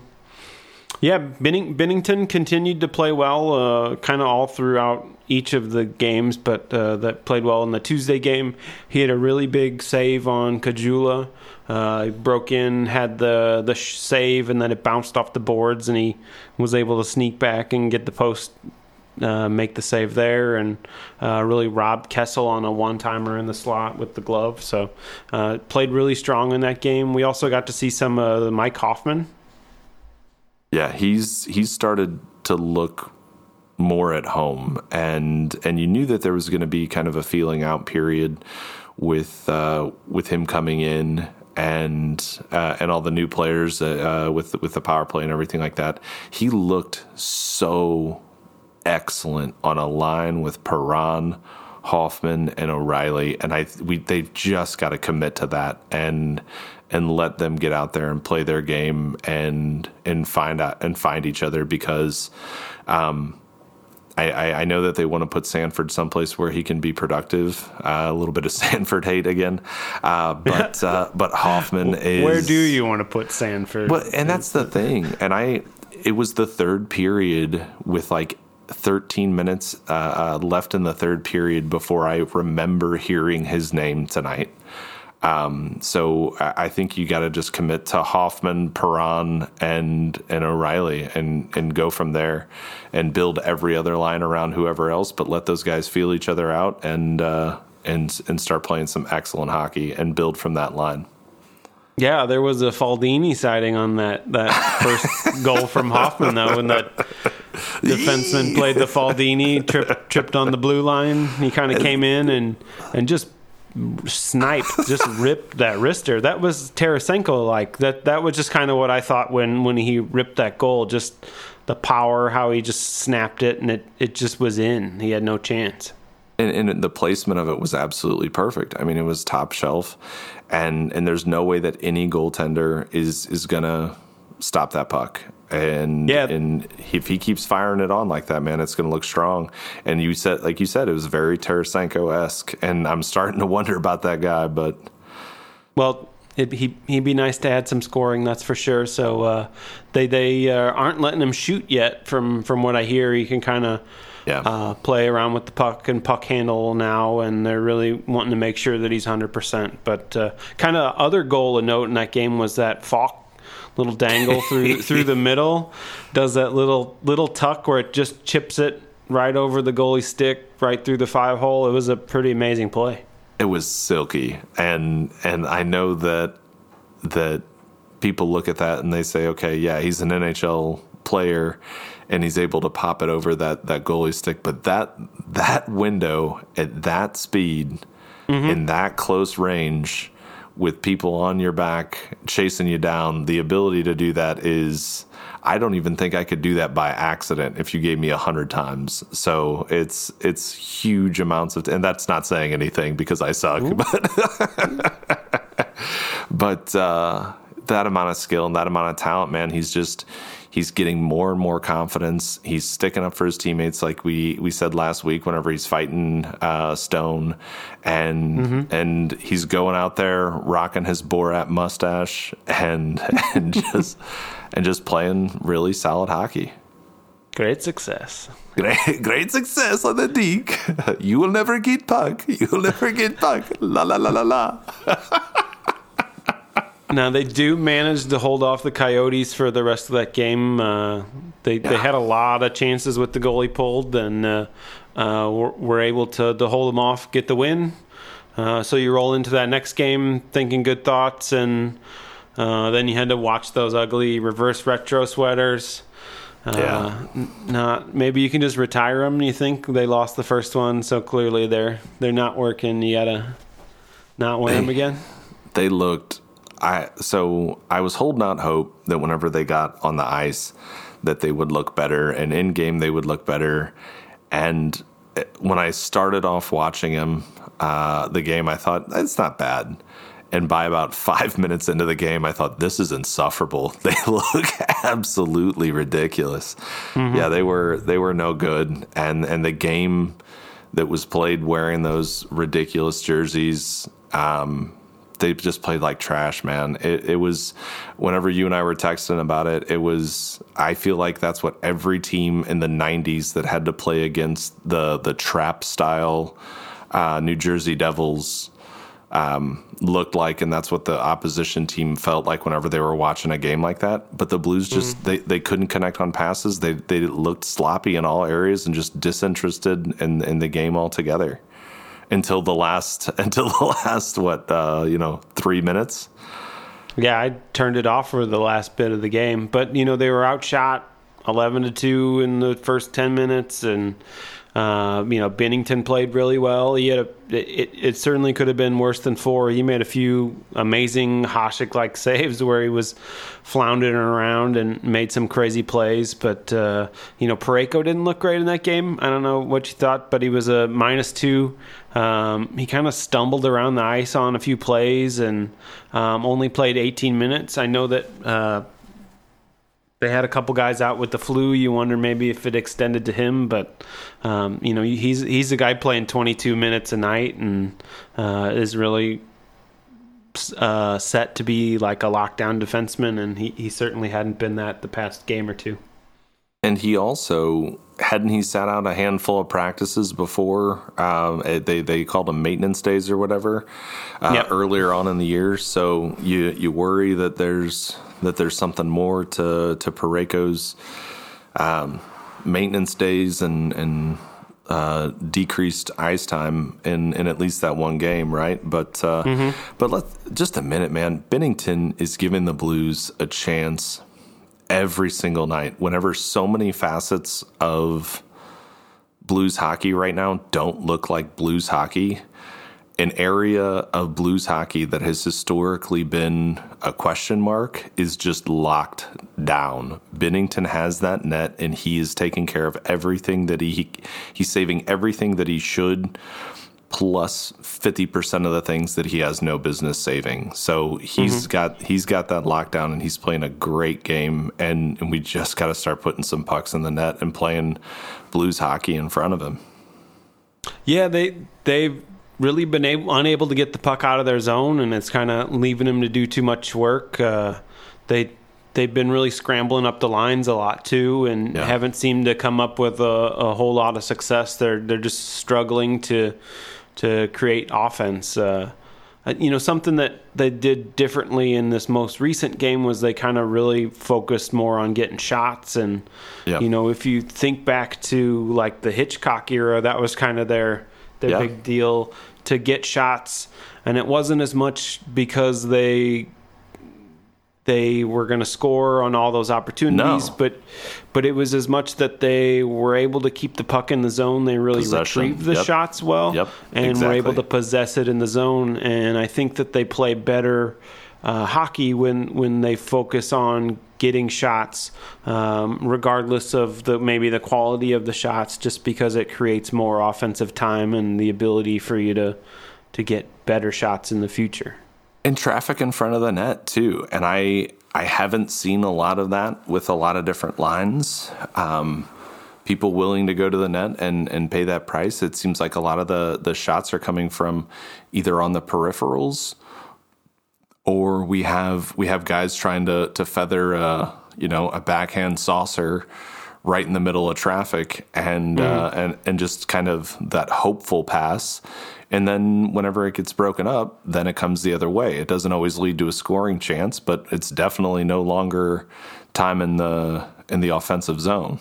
Yeah, Benning, Binnington continued to play well, uh, kind of all throughout each of the games, but uh, that played well in the Tuesday game. He had a really big save on Kajula. Uh, broke in, had the the save, and then it bounced off the boards, and he was able to sneak back and get the post, uh, make the save there, and uh, really robbed Kessel on a one timer in the slot with the glove. So uh, played really strong in that game. We also got to see some uh, Mike Hoffman. Yeah, he's he's started to look more at home, and and you knew that there was going to be kind of a feeling out period with uh, with him coming in and uh, and all the new players uh, uh, with with the power play and everything like that. He looked so excellent on a line with Perron, Hoffman, and O'Reilly, and I we they've just got to commit to that and and let them get out there and play their game and and find out and find each other because. Um, I, I, I know that they want to put Sanford someplace where he can be productive. Uh, a little bit of Sanford hate again, uh, but uh, but Hoffman is. Where do you want to put Sanford? But and that's the thing. And I, it was the third period with like 13 minutes uh, uh, left in the third period before I remember hearing his name tonight. Um, so I think you got to just commit to Hoffman, Perron, and and O'Reilly, and and go from there, and build every other line around whoever else, but let those guys feel each other out and uh, and and start playing some excellent hockey and build from that line. Yeah, there was a Faldini sighting on that that first goal from Hoffman though, when that defenseman played the Faldini, tripped tripped on the blue line. He kind of came in and and just sniped, just ripped that wrister. That was Tarasenko like that. That was just kind of what I thought when when he ripped that goal. Just the power, how he just snapped it, and it it just was in. He had no chance. and, and the placement of it was absolutely perfect. I mean, it was top shelf, and and there's no way that any goaltender is is gonna stop that puck. And Yeah. and if he keeps firing it on like that, man, it's gonna look strong. And you said, like you said, it was very Tarasenko esque, and I'm starting to wonder about that guy. But Well, it, he he'd be nice to add some scoring, that's for sure. So uh, they they uh, aren't letting him shoot yet. From from what I hear, he can kind of Yeah. uh, play around with the puck and puck handle now, and they're really wanting to make sure that he's hundred percent. But uh, kind of other goal of note in that game was that Faulk little dangle through through the middle, does that little little tuck where it just chips it right over the goalie stick, right through the five hole. It was a pretty amazing play. it was silky and and I know that that people look at that and they say okay yeah he's an NHL player and he's able to pop it over that that goalie stick. But that that window at that speed mm-hmm. in that close range with people on your back chasing you down, the ability to do that is I don't even think I could do that by accident if you gave me a hundred times. So it's it's huge amounts of, and that's not saying anything because I suck, Ooh. but but uh, that amount of skill and that amount of talent, man, he's just he's getting more and more confidence. He's sticking up for his teammates, like we we said last week. Whenever he's fighting uh, Stone, and mm-hmm. and he's going out there rocking his Borat mustache and and just and just playing really solid hockey. Great success. Great, great success on the deke. You will never get puck. You will never get puck. La la la la la. Now they do manage to hold off the Coyotes for the rest of that game. Uh, they yeah. they had a lot of chances with the goalie pulled, and uh, uh, were, were, able to, to hold them off, get the win. Uh, so you roll into that next game thinking good thoughts, and uh, then you had to watch those ugly reverse retro sweaters. Uh, yeah. Not maybe you can just retire them. You think they lost the first one, so clearly they're they're not working. You gotta not wear they, them again. They looked I so I was holding out hope that whenever they got on the ice, that they would look better, and in game they would look better. And when I started off watching him, uh, the game, I thought it's not bad. And by about five minutes into the game, I thought this is insufferable. They look absolutely ridiculous. Mm-hmm. Yeah, they were they were no good, and and the game that was played wearing those ridiculous jerseys. Um, they just played like trash, man. It, it was whenever you and I were texting about it, it was. I feel like that's what every team in the '90s that had to play against the the trap style uh, New Jersey Devils um, looked like, and that's what the opposition team felt like whenever they were watching a game like that. But the Blues just mm-hmm. they, they couldn't connect on passes. They they looked sloppy in all areas and just disinterested in in the game altogether until the last until the last what uh, you know three minutes. Yeah, I turned it off for the last bit of the game, but you know they were outshot eleven to two in the first ten minutes, and uh, you know, Binnington played really well. He had a, it, it certainly could have been worse than four. He made a few amazing Hasek like saves where he was floundering around and made some crazy plays. But, uh, you know, Parayko didn't look great in that game. I don't know what you thought, but he was a minus two. Um, he kind of stumbled around the ice on a few plays and um, only played 18 minutes. I know that uh, they had a couple guys out with the flu. You wonder maybe if it extended to him, but um, you know he's he's a guy playing 22 minutes a night and uh, is really uh, set to be like a lockdown defenseman, and he, he certainly hadn't been that the past game or two. And he also hadn't he sat out a handful of practices before um, they they called them maintenance days or whatever uh, yep. earlier on in the year. So you you worry that there's that there's something more to to Parayko's um, maintenance days and and uh, decreased ice time in, in at least that one game, right? But uh, mm-hmm. but let's just a minute, man. Binnington is giving the Blues a chance every single night. Whenever so many facets of Blues hockey right now don't look like Blues hockey, an area of blues hockey that has historically been a question mark is just locked down. Binnington has that net and he is taking care of everything that he, he he's saving everything that he should plus 50% of the things that he has no business saving. So he's mm-hmm. got he's got that lockdown and he's playing a great game and, and we just got to start putting some pucks in the net and playing blues hockey in front of him. Yeah, they they've really been able, unable to get the puck out of their zone, and it's kind of leaving them to do too much work. Uh, they they've been really scrambling up the lines a lot too, and yeah. haven't seemed to come up with a, a, whole lot of success. They're they're just struggling to to create offense. Uh, uh you know, something that they did differently in this most recent game was they kind of really focused more on getting shots. And, yep. you know, if you think back to like the Hitchcock era, that was kind of their their yeah. big deal to get shots, and it wasn't as much because they they were going to score on all those opportunities, No. but but it was as much that they were able to keep the puck in the zone. They really Possession. retrieved the Yep. shots well, Yep, and were able to possess it in the zone. And I think that they play better uh, hockey when when they focus on getting shots, um, regardless of the maybe the quality of the shots, just because it creates more offensive time and the ability for you to to get better shots in the future. and traffic in front of the net too. And I I haven't seen a lot of that with a lot of different lines. Um, people willing to go to the net and, and pay that price. It seems like a lot of the the shots are coming from either on the peripherals or we have we have guys trying to to feather a you know a backhand saucer right in the middle of traffic and uh, and and just kind of that hopeful pass and then whenever it gets broken up then it comes the other way it doesn't always lead to a scoring chance but it's definitely no longer time in the in the offensive zone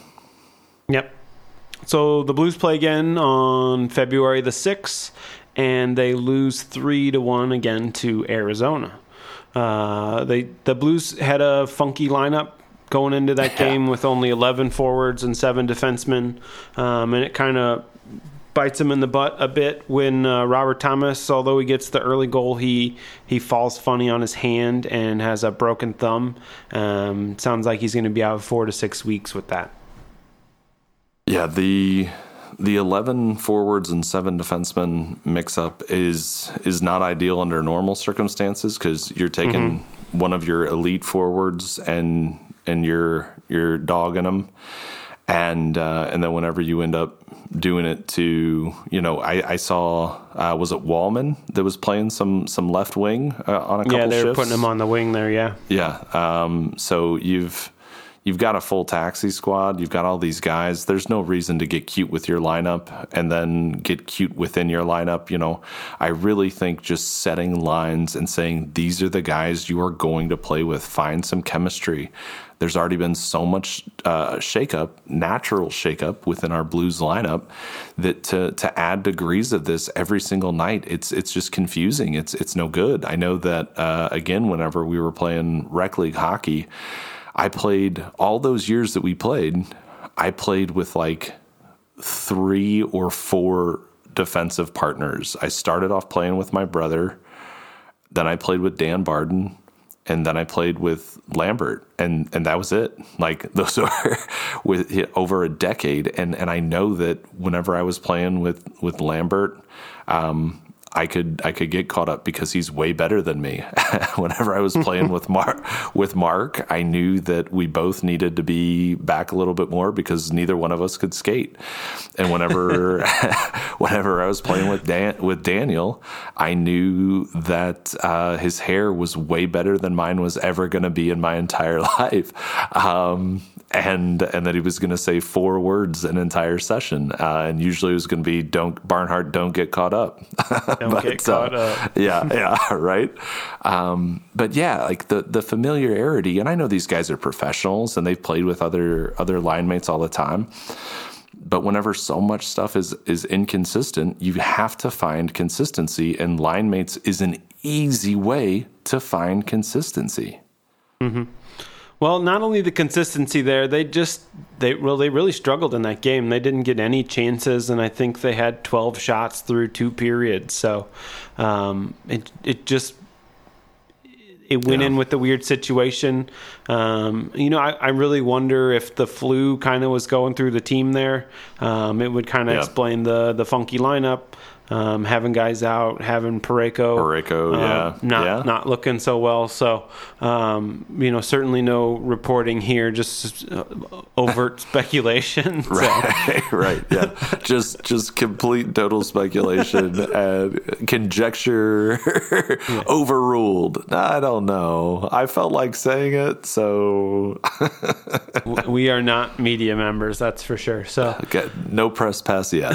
Yep. So the Blues play again on February the 6th, and they lose 3 to 1 again to Arizona. Uh, they The Blues had a funky lineup going into that game with only 11 forwards and 7 defensemen, um, and it kind of bites him in the butt a bit when uh, Robert Thomas, although he gets the early goal, he he falls funny on his hand and has a broken thumb. Um, sounds like he's going to be out four to six weeks with that. Yeah, the the eleven forwards and seven defensemen mix up is is not ideal under normal circumstances because you're taking one of your elite forwards and and you're you're dogging them, and uh, and then whenever you end up doing it to you know I, I saw uh, was it Walman that was playing some some left wing uh, on a couple Yeah, they were shifts? putting him on the wing there. Yeah, Yeah. Um, so you've you've got a full taxi squad. You've got all these guys. There's no reason to get cute with your lineup and then get cute within your lineup. You know, I really think just setting lines and saying these are the guys you are going to play with. Find some chemistry. There's already been so much uh, shakeup, natural shakeup within our Blues lineup that to to add degrees of this every single night, it's it's just confusing. It's it's no good. I know that uh, again. Whenever we were playing rec league hockey, I played all those years that we played. I played with like three or four defensive partners. I started off playing with my brother, then I played with Dan Barden, and then I played with Lambert, and and that was it. Like those are with over a decade, and and I know that whenever I was playing with with Lambert. Um, I could I could get caught up because he's way better than me. Whenever I was playing with Mark with Mark, I knew that we both needed to be back a little bit more because neither one of us could skate. And whenever whenever I was playing with Dan with Daniel, I knew that uh, his hair was way better than mine was ever going to be in my entire life. Um, and and that he was going to say four words an entire session, uh, and usually it was going to be "Don't Barnhart, don't get caught up." don't get uh, caught up. yeah, yeah, right. Um, but yeah, like the the familiarity, and I know these guys are professionals and they've played with other other line mates all the time. But whenever so much stuff is is inconsistent, you have to find consistency, and line mates is an easy way to find consistency. Well, not only the consistency there, they just they well they really struggled in that game. They didn't get any chances, and I think they had twelve shots through two periods. So um, it it just it went Yeah. in with the weird situation. Um, you know, I, I really wonder if the flu kind of was going through the team there. Um, it would kind of Yeah. explain the the funky lineup. Um, having guys out, having Pareko, Parayko, uh, yeah, not yeah. not looking so well. So, um, you know, certainly no reporting here, just uh, overt speculation. Right, right, yeah. just just complete total speculation and conjecture overruled. I don't know. I felt like saying it, so we are not media members, that's for sure. So, okay, no press pass yet.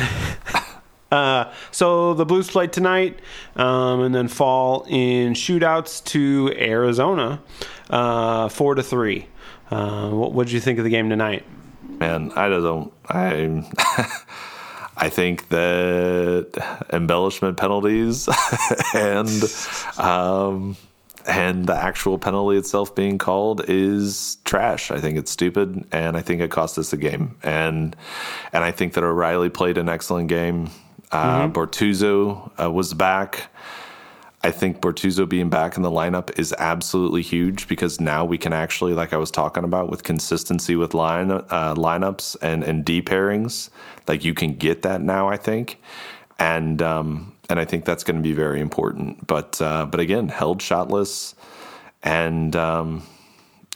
Uh, so the Blues played tonight, um, and then fall in shootouts to Arizona, uh, four to three. Uh, what did you think of the game tonight? Man, I don't. I I think that embellishment penalties and um, and the actual penalty itself being called is trash. I think it's stupid, and I think it cost us the game. And and I think that O'Reilly played an excellent game. Uh, mm-hmm. Bortuzzo uh, was back. I think Bortuzzo being back in the lineup is absolutely huge because now we can actually, like I was talking about, with consistency with line uh, lineups and and D pairings, like you can get that now. I think, and um, and I think that's going to be very important. But uh, but again, held shotless, and um,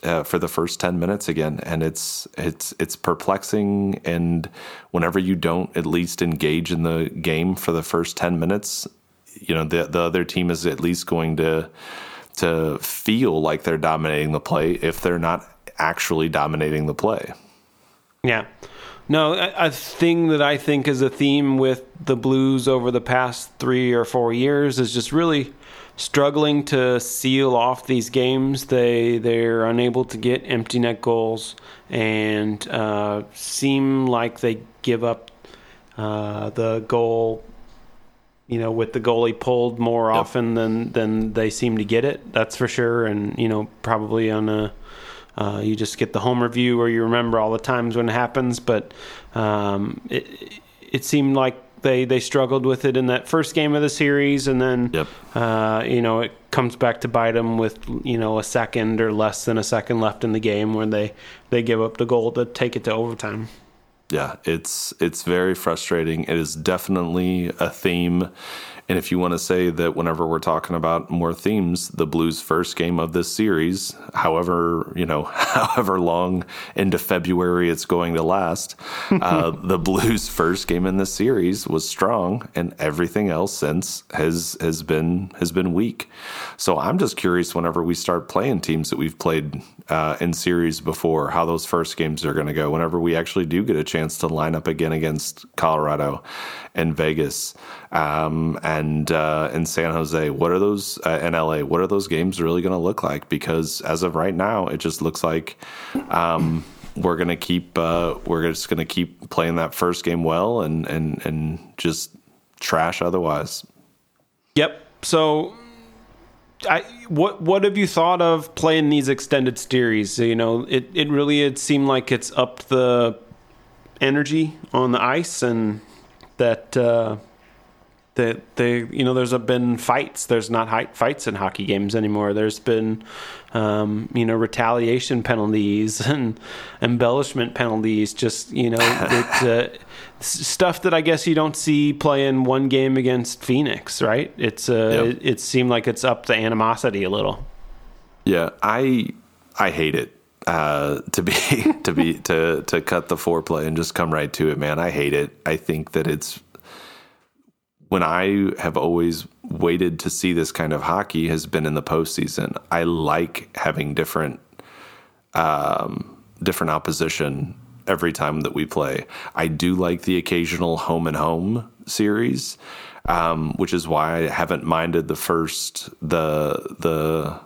uh, for the first ten minutes again, and it's it's it's perplexing. And whenever you don't at least engage in the game for the first ten minutes, you know the the other team is at least going to to feel like they're dominating the play if they're not actually dominating the play. Yeah. No, a, a thing that I think is a theme with the Blues over the past three or four years is just really struggling to seal off these games. They they're unable to get empty net goals and uh, seem like they give up uh, the goal you know, with the goalie pulled more yep. often than than they seem to get it. That's for sure. And you know, probably on a uh, you just get the home review or you remember all the times when it happens. But um, it it seemed like they they struggled with it in that first game of the series, and then yep. uh, you know it comes back to bite them with you know a second or less than a second left in the game when they they give up the goal to take it to overtime yeah, it's it's very frustrating. It is definitely a theme. And if you want to say that whenever we're talking about more themes, the Blues' first game of this series, however you know, however long into February it's going to last, uh, the Blues' first game in this series was strong, and everything else since has has been has been weak. So I'm just curious whenever we start playing teams that we've played uh, in series before, how those first games are going to go. Whenever we actually do get a chance to line up again against Colorado and Vegas um, and uh, in San Jose, what are those uh, in LA? What are those games really going to look like? Because as of right now, it just looks like. Um, we're gonna keep uh, we're just gonna keep playing that first game well and and and just trash otherwise. Yep. So I, what what have you thought of playing these extended series? You know, it, it really it seemed like it's upped the energy on the ice, and that uh, that they you know there's been fights. There's not fights in hockey games anymore. There's been um, you know retaliation penalties and embellishment penalties. Just you know it, uh, stuff that I guess you don't see playing one game against Phoenix. Right? It's uh, yep. it, it seemed like it's up the animosity a little. Yeah, I I hate it uh, to be to be to to cut the foreplay and just come right to it, man. I hate it. I think that it's when I have always waited to see this kind of hockey has been in the postseason. I like having different um, different opposition every time that we play. I do like the occasional home and home series, um, which is why I haven't minded the first the the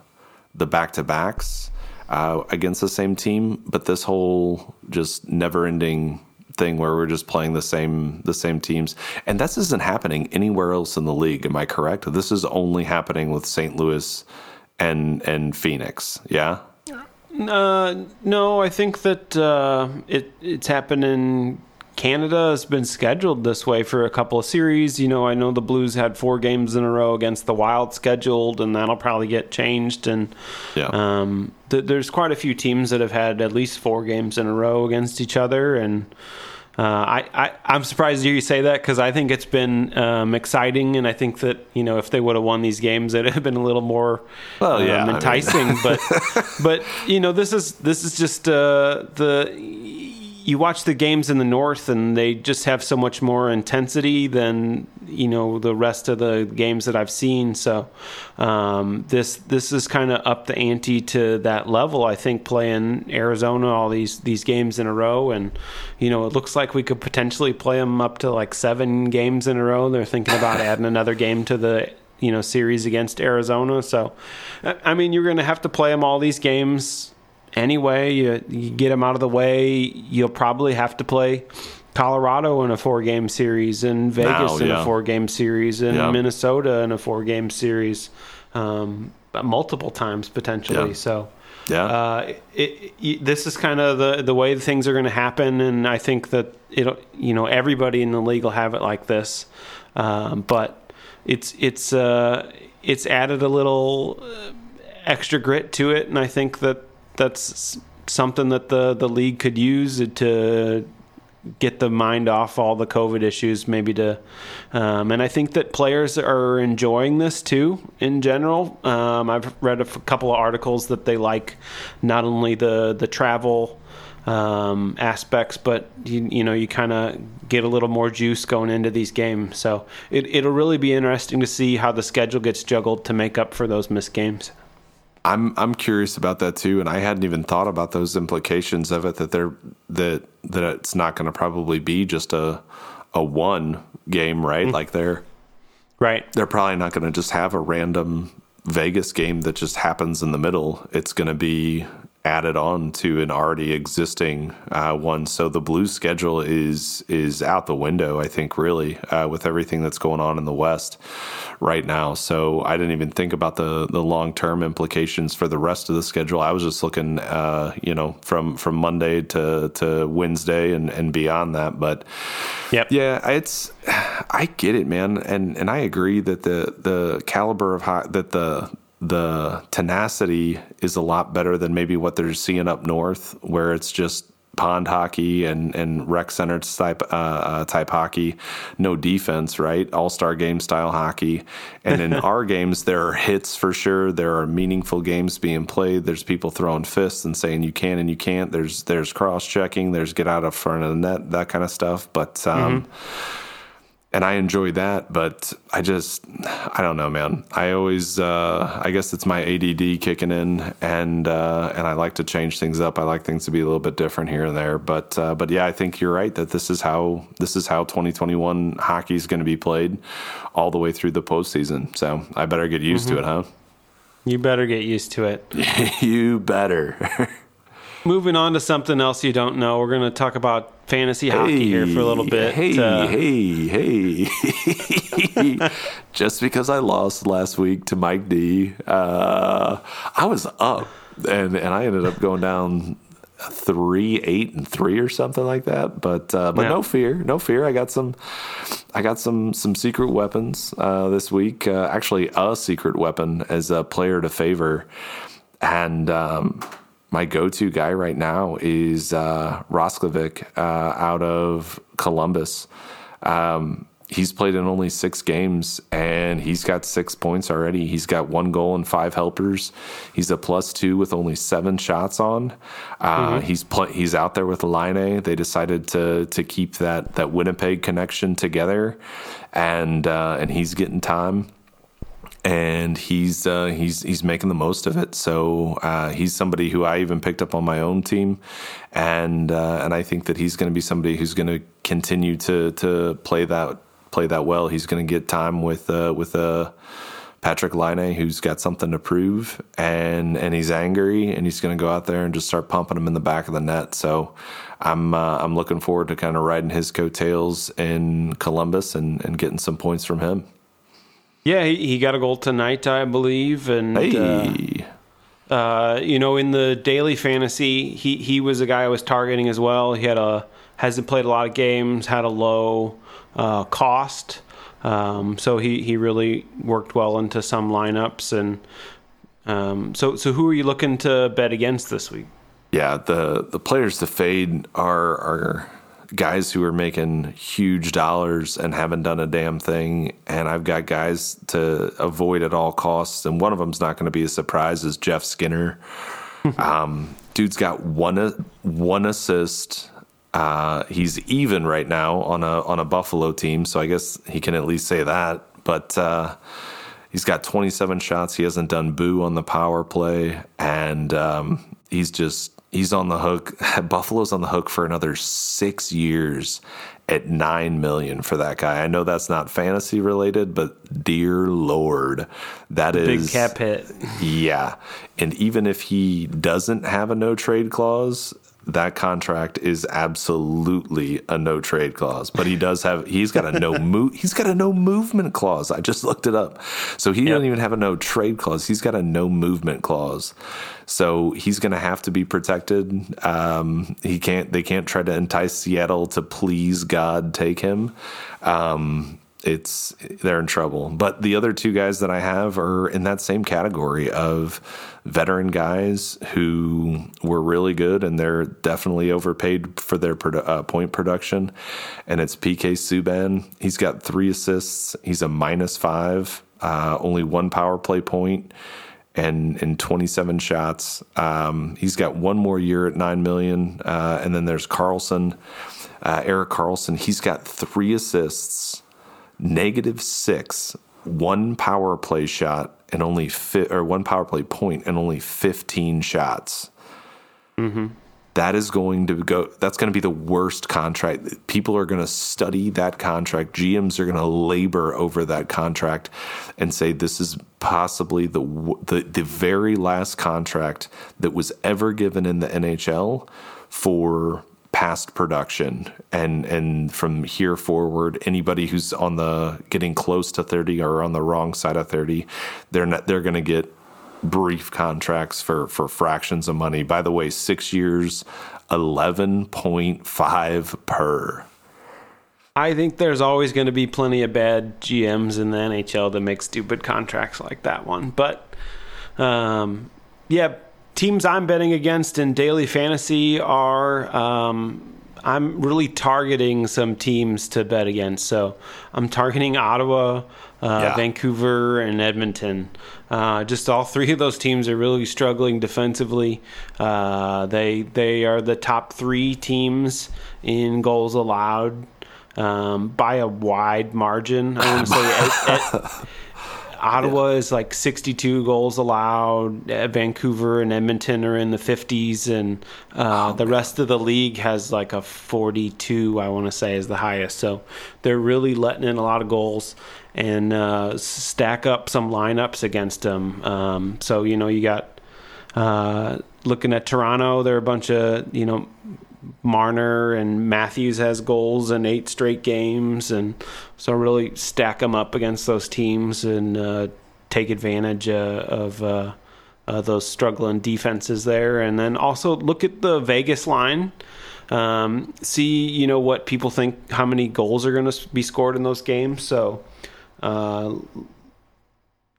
the back to backs uh, against the same team. But this whole just never ending thing where we're just playing the same the same teams, and this isn't happening anywhere else in the league. Am I correct? This is only happening with St. Louis and and Phoenix. Yeah. Uh, no, I think that uh, it it's happening Canada has been scheduled this way for a couple of series. You know, I know the Blues had four games in a row against the Wild scheduled, and that'll probably get changed. And yeah. um, th- there's quite a few teams that have had at least four games in a row against each other. And uh, I, I, am surprised to hear you say that because I think it's been um, exciting, and I think that you know if they would have won these games, it'd have been a little more well, yeah, um, enticing. I mean. but but you know this is this is just uh, the you watch the games in the north and they just have so much more intensity than you know the rest of the games that I've seen. So um, this this is kind of up the ante to that level. I think playing Arizona all these these games in a row, and you know it looks like we could potentially play them up to like seven games in a row. They're thinking about adding another game to the you know series against Arizona. So I mean you're going to have to play them all these games anyway. You, you get them out of the way. You'll probably have to play Colorado in a four game series, and Vegas now, in a four game series, and yeah. Minnesota in a four game series. Um, multiple times potentially. Yeah. So Yeah. uh, it, it, this is kind of the the way things are going to happen, and I think that it you know everybody in the league will have it like this, um, but it's it's uh, it's added a little uh, extra grit to it, and I think that that's something that the the league could use to get the mind off all the COVID issues, maybe to, um, and I think that players are enjoying this too in general. Um, I've read a couple of articles that they like not only the the travel um, aspects, but you, you know you kind of get a little more juice going into these games. So it, it'll really be interesting to see how the schedule gets juggled to make up for those missed games. I'm I'm curious about that too, and I hadn't even thought about those implications of it. That they're that that it's not going to probably be just a a one game, right? Mm. Like they're Right. they're probably not going to just have a random Vegas game that just happens in the middle. It's going to be added on to an already existing uh, one. So the Blues schedule is is out the window. I think really uh, with everything that's going on in the West right now. So I didn't even think about the the long term implications for the rest of the schedule. I was just looking, uh, you know, from from Monday to to Wednesday and and beyond that. But Yep. yeah, it's I get it, man, and and I agree that the the caliber of ho- that the the tenacity is a lot better than maybe what they're seeing up north, where it's just pond hockey and and rec center type uh, uh, type hockey, no defense, right? All star game style hockey, and in our games there are hits for sure. There are meaningful games being played. There's people throwing fists and saying you can and you can't. There's there's cross checking. There's get out of front of the net, that kind of stuff. But um, and I enjoy that, but I just I don't know, man. I always uh, I guess it's my ADD kicking in, and uh, and I like to change things up. I like things to be a little bit different here and there. But uh, but yeah, I think you're right that this is how this is how 2021 hockey is going to be played all the way through the postseason. So I better get used to it, huh? You better get used to it. you better. Moving on to something else you don't know, we're going to talk about fantasy hockey here for a little bit. Hey, Uh, hey, hey. Just because I lost last week to Mike D, uh, I was up and, and I ended up going down three, eight, and three or something like that. But uh, but Yeah. no fear, no fear. I got some I got some some secret weapons uh, this week. Uh, actually, a secret weapon as a player to favor, and um, my go-to guy right now is uh, Roslovic uh, out of Columbus. Um, he's played in only six games and he's got six points already. He's got one goal and five helpers. He's a plus two with only seven shots on. Uh, He's pl- he's out there with Laine. They decided to to keep that that Winnipeg connection together, and uh, and he's getting time and he's uh, he's he's making the most of it. So uh, he's somebody who I even picked up on my own team, and uh, and I think that he's going to be somebody who's going to continue to to play that play that well. He's going to get time with uh, with uh, Patrik Laine, who's got something to prove, and and he's angry, and he's going to go out there and just start pumping him in the back of the net. So. I'm uh, I'm looking forward to kind of riding his coattails in Columbus and, and getting some points from him. Yeah, he, he got a goal tonight, I believe. And, uh, uh, you know, in the daily fantasy, he, he was a guy I was targeting as well. He had a hasn't played a lot of games, had a low uh, cost, um, so he, he really worked well into some lineups. And um, so so who are you looking to bet against this week? Yeah, the the players to fade are are guys who are making huge dollars and haven't done a damn thing. And I've got guys to avoid at all costs. And one of them's not going to be a surprise is Jeff Skinner. um, dude's got one one assist. Uh, he's even right now on a on a Buffalo team, so I guess he can at least say that. But uh, He's got 27 shots. He hasn't done boo on the power play, and um, he's just he's on the hook. Buffalo's on the hook for another six years at nine million for that guy. I know that's not fantasy related, but dear lord, that is Big cap hit. yeah. And even if he doesn't have a no trade clause, that contract is absolutely a no trade clause. But he does have he's got a no move he's got a no movement clause. I just looked it up. So he yep. doesn't even have a no trade clause. He's got a no movement clause. So he's going to have to be protected. Um, he can't. They can't try to entice Seattle to please God take him. Um, it's they're in trouble. But the other two guys that I have are in that same category of veteran guys who were really good and they're definitely overpaid for their uh, point production. And it's PK Subban. He's got three assists. He's a minus five, uh, only one power play point and in 27 shots. Um, he's got one more year at nine million, uh, and then there's Carlson, uh, Erik Karlsson. He's got three assists, negative six, one power play shot, and only fi- or one power play point, and only 15 shots. Mm-hmm. That is going to go that's going to be the worst contract. People are going to study that contract. Gms are going to labor over that contract and say this is possibly the, the the very last contract that was ever given in the NHL for past production and and from here forward anybody who's on the getting close to 30 or on the wrong side of 30 they're not they're going to get brief contracts for for fractions of money. By the way, six years, eleven point five per. I think there's always going to be plenty of bad GMs in the NHL that make stupid contracts like that one. But um, yeah, teams I'm betting against in daily fantasy are um, I'm really targeting some teams to bet against. So I'm targeting Ottawa, uh, yeah. Vancouver, and Edmonton. Uh, just all three of those teams are really struggling defensively. Uh, they they are the top three teams in goals allowed um, by a wide margin. I want to say. Ottawa yeah. is like 62 goals allowed. Uh, Vancouver and Edmonton are in the 50s, and uh, oh, the rest of the league has like a 42. I want to say is the highest. So they're really letting in a lot of goals and uh, stack up some lineups against them. Um, so you know you got uh, looking at Toronto, they're a bunch of you know Marner and Matthews has goals in eight straight games, and so really stack them up against those teams and uh, take advantage uh, of. Uh, uh, those struggling defenses there, and then also look at the Vegas line. Um, see, you know what people think, how many goals are going to be scored in those games. So, uh,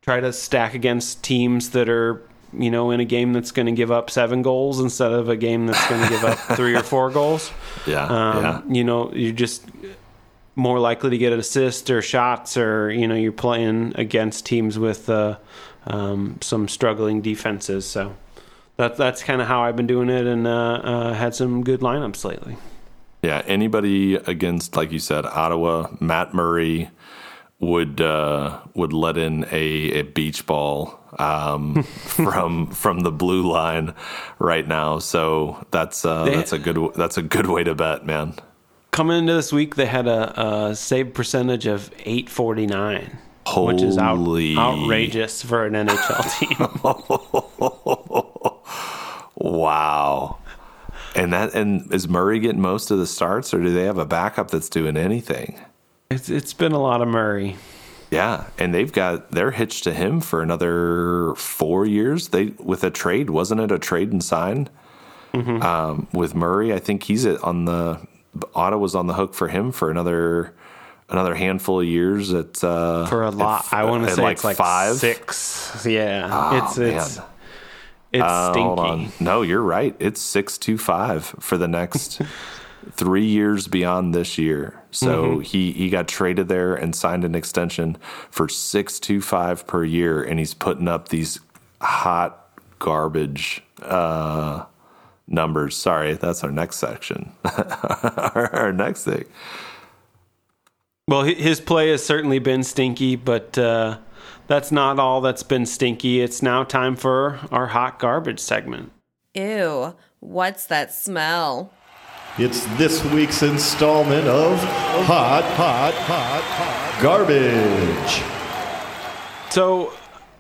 try to stack against teams that are you know in a game that's going to give up seven goals instead of a game that's going to give up three or four goals. Yeah, um, yeah. You know, you're just more likely to get an assist or shots, or you know, you're playing against teams with uh, um, some struggling defenses. So that that's kind of how I've been doing it, and uh, uh, had some good lineups lately. Yeah, anybody against, like you said, Ottawa, Matt Murray, would uh, would let in a, a beach ball um, from from the blue line right now. So that's uh, they, that's a good that's a good way to bet, man. Coming into this week, they had a, a save percentage of eight forty nine, which is out, outrageous for an NHL team. wow. And that and is Murray getting most of the starts, or do they have a backup that's doing anything? It's it's been a lot of Murray. Yeah, and they've got they're hitched to him for another four years. They with a trade, wasn't it a trade and sign mm-hmm. um, with Murray? I think he's on the Ottawa's on the hook for him for another another handful of years. At uh, for a lot, I want to say like it's like five, six. Yeah, oh, it's it's man. it's uh, stinky. No, you're right. It's six two five for the next three years beyond this year. So mm-hmm. he he got traded there and signed an extension for six two five per year, and he's putting up these hot garbage uh, numbers. Sorry, that's our next section. our, our, next thing. Well, his play has certainly been stinky, but uh, that's not all that's been stinky. It's now time for our hot garbage segment. Ew, what's that smell? It's this week's installment of Hot, Hot, Hot, Hot Garbage. So,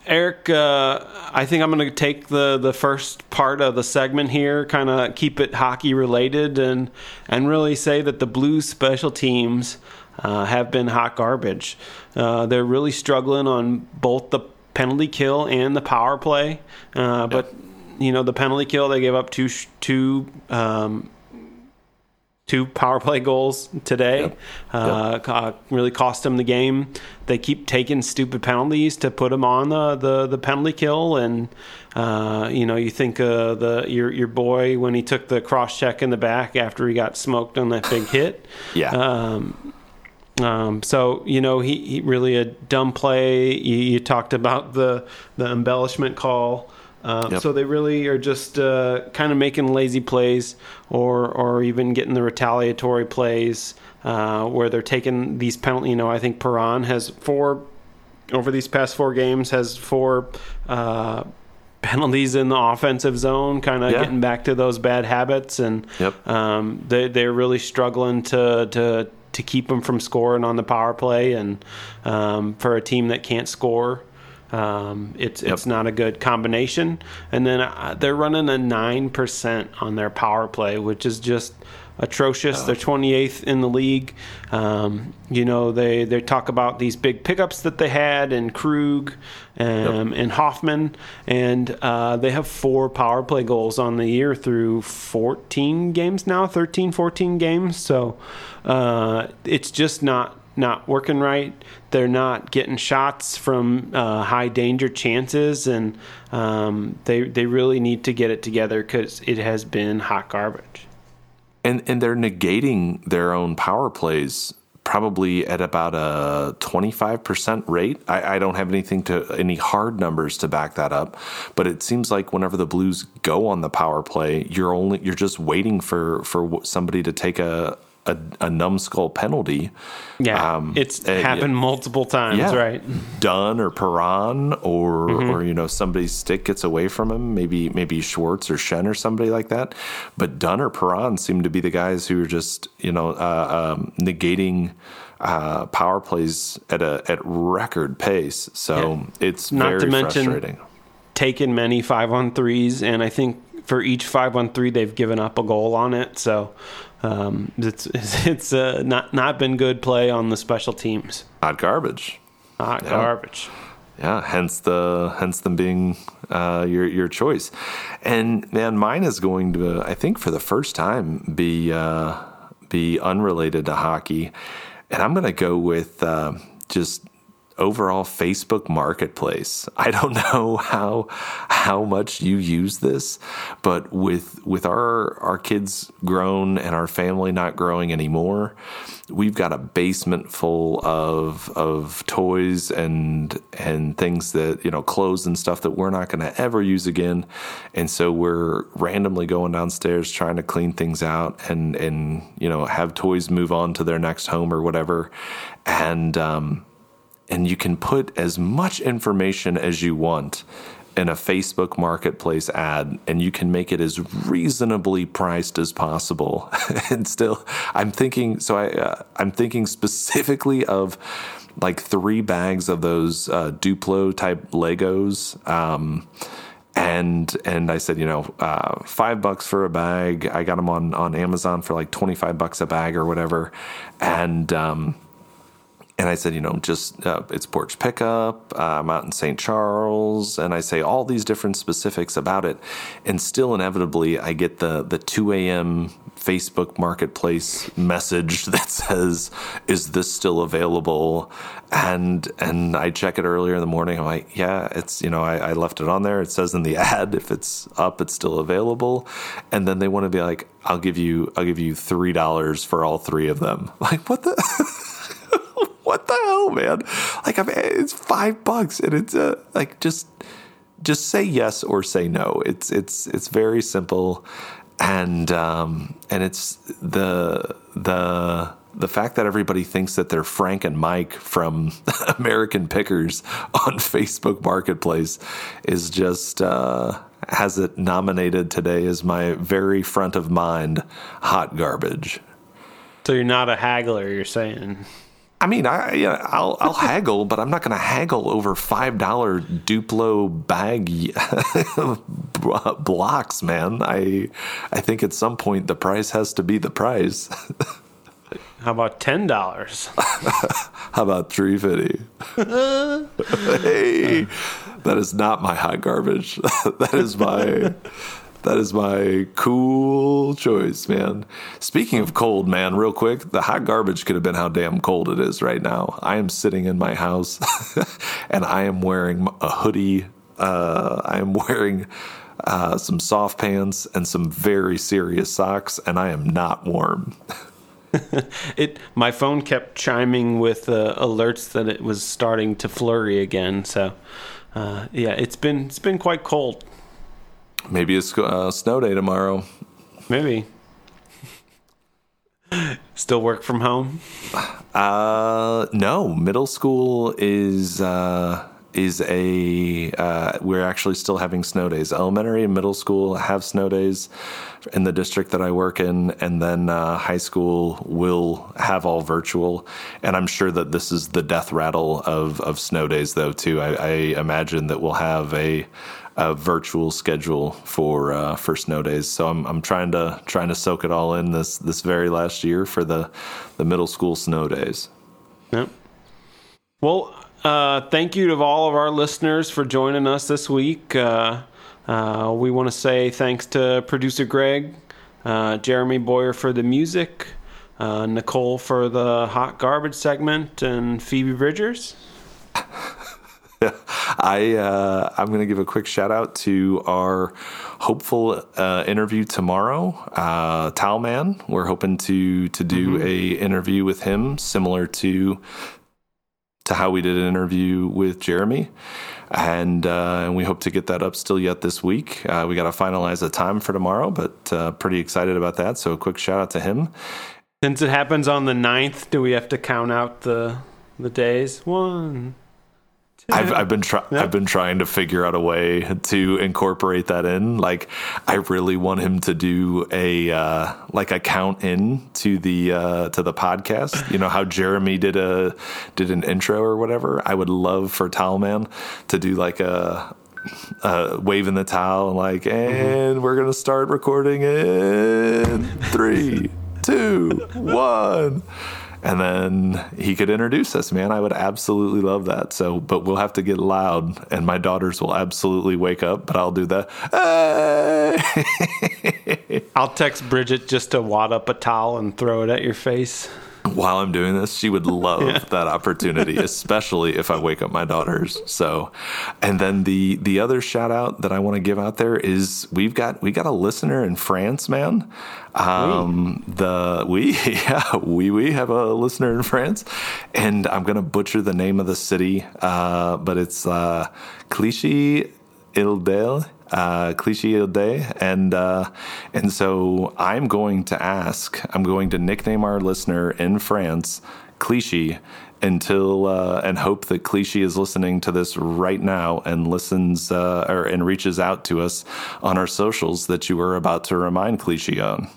Eric, uh, I think I'm going to take the, the first part of the segment here, kind of keep it hockey related, and and really say that the Blues special teams uh, have been hot garbage. Uh, they're really struggling on both the penalty kill and the power play, uh, but you know the penalty kill they gave up two two um, two power play goals today. Yep. Uh, co- really cost them the game. They keep taking stupid penalties to put them on the, the, the penalty kill, and uh, you know you think uh, the your your boy when he took the cross check in the back after he got smoked on that big hit. Yeah. Um, um, so you know he, he really a dumb play. You, you talked about the the embellishment call. Uh, Yep. So they really are just uh, kind of making lazy plays, or or even getting the retaliatory plays uh, where they're taking these penalty. You know, I think Perron has four over these past four games has four uh, penalties in the offensive zone, kind of Yeah. getting back to those bad habits, and Yep. um, they they're really struggling to to to keep them from scoring on the power play, and um, for a team that can't score. Um, it's it's not a good combination, and then uh, they're running a nine percent on their power play, which is just atrocious. They're 28th in the league. Um, you know, they, they talk about these big pickups that they had and Krug um, and Hoffman, and uh, they have four power play goals on the year through 14 games now, 13, 14 games. So uh, it's just not not working right. They're not getting shots from uh, high danger chances, and um, they they really need to get it together because it has been hot garbage. and and they're negating their own power plays probably at about a 25% rate. I, I don't have anything to any hard numbers to back that up, but it seems like whenever the Blues go on the power play, you're only you're just waiting for for somebody to take a a, a numbskull penalty. Yeah, Um, it's uh, happened yeah. multiple times, Yeah. right? Dunn or Perron or Mm-hmm. or you know somebody's stick gets away from him, maybe maybe Schwartz or Schenn or somebody like that. But Dunn or Perron seem to be the guys who are just you know uh, um, negating uh, power plays at a at record pace. So it's Not very to mention- frustrating. Taken many five on threes, and I think for each five on three, they've given up a goal on it. So um, it's it's, uh, not not been good play on the special teams. Hot garbage. Hot garbage. Yeah, hence the hence them being uh, your your choice, and man, mine is going to I think for the first time be uh, be unrelated to hockey, and I'm going to go with uh, just overall Facebook Marketplace. I don't know how how much you use this, but with with our our kids grown and our family not growing anymore, we've got a basement full of of toys and and things that you know clothes and stuff that we're not going to ever use again, and so we're randomly going downstairs trying to clean things out and and you know have toys move on to their next home or whatever, and um, and you can put as much information as you want in a Facebook marketplace ad and you can make it as reasonably priced as possible and still I'm thinking so I uh, I'm thinking specifically of like three bags of those uh, Duplo type Legos um, and and I said, you know, uh, five bucks for a bag. I got them on on Amazon for like twenty five bucks a bag or whatever, and um, and I said, you know, just uh, it's porch pickup. Uh, I'm out in St. Charles, and I say all these different specifics about it, and still inevitably I get the the 2 a.m. Facebook Marketplace message that says, "Is this still available?" And and I check it earlier in the morning. I'm like, yeah, it's you know I, I left it on there. It says in the ad if it's up, it's still available. And then they want to be like, I'll give you I'll give you three dollars for all three of them. Like what the. What the hell, man? Like, I mean, it's five bucks, and it's uh, like just just say yes or say no. It's it's it's very simple, and um, and it's the the the fact that everybody thinks that they're Frank and Mike from American Pickers on Facebook Marketplace is just uh, has it nominated today as my very front of mind hot garbage. So you're not a haggler, you're saying. I mean, I yeah, I'll I'll haggle, but I'm not going to haggle over five dollar Duplo bag blocks, man. I I think at some point the price has to be the price. How about ten dollars? How about three fifty? hey, that is not my hot garbage. that is my that is my cool choice, man. Speaking of cold, man, real quick, the hot garbage could have been how damn cold it is right now. I am sitting in my house and I am wearing a hoodie. Uh, I am wearing uh, some soft pants and some very serious socks, and I am not warm. it my phone kept chiming with uh, alerts that it was starting to flurry again. So, uh, yeah, it's been it's been quite cold. Maybe it's uh, snow day tomorrow. Maybe. Still work from home? Uh, no. Middle school is uh, is a uh, we're actually still having snow days. Elementary and middle school have snow days in the district that I work in, and then uh, high school will have all virtual. And I'm sure that this is the death rattle of of snow days, though. Too, I, I imagine that we'll have a a virtual schedule for uh, for snow days. So I'm I'm trying to trying to soak it all in this this very last year for the the middle school snow days. Yep. Well, uh, thank you to all of our listeners for joining us this week. Uh, uh, we want to say thanks to producer Greg, uh, Jeremy Boyer for the music, uh, Nicole for the hot garbage segment, and Phoebe Bridgers. I uh, I'm going to give a quick shout out to our hopeful uh, interview tomorrow, uh, Towelman. We're hoping to to do mm-hmm. a interview with him similar to to how we did an interview with Jeremy. And, uh, and we hope to get that up still yet this week. Uh, we got to finalize the time for tomorrow, but uh, pretty excited about that. So a quick shout out to him. Since it happens on the 9th, do we have to count out the the days? One, I've, I've been trying. I've been trying to figure out a way to incorporate that in. Like, I really want him to do a uh, like a count in to the uh, to the podcast. You know how Jeremy did a did an intro or whatever. I would love for Towelman to do like a uh, waving the towel and like, and mm-hmm. we're gonna start recording in three, two, one and then he could introduce us, man. I would absolutely love that. So, but we'll have to get loud, and my daughters will absolutely wake up. But I'll do the. Hey! I'll text Bridget just to wad up a towel and throw it at your face while I'm doing this. She would love yeah. that opportunity, especially if I wake up my daughters. So, and then the the other shout out that I want to give out there is we've got we got a listener in France, man. Um, oui. the we yeah we we have a listener in France, and I'm gonna butcher the name of the city, uh, but it's uh, Clichy Ildale uh, cliche day, and uh, and so I'm going to ask. I'm going to nickname our listener in France cliche until uh, and hope that cliche is listening to this right now and listens uh, or and reaches out to us on our socials that you were about to remind cliche on.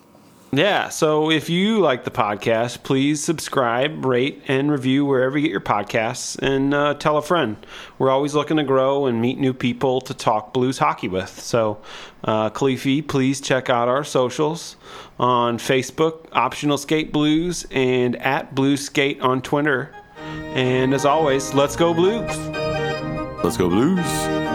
Yeah. So if you like the podcast, please subscribe, rate, and review wherever you get your podcasts and uh, tell a friend. We're always looking to grow and meet new people to talk blues hockey with. So, uh, Khalifi, please check out our socials on Facebook, Optional Skate Blues, and at Blues Skate on Twitter. And as always, let's go Blues. Let's go Blues.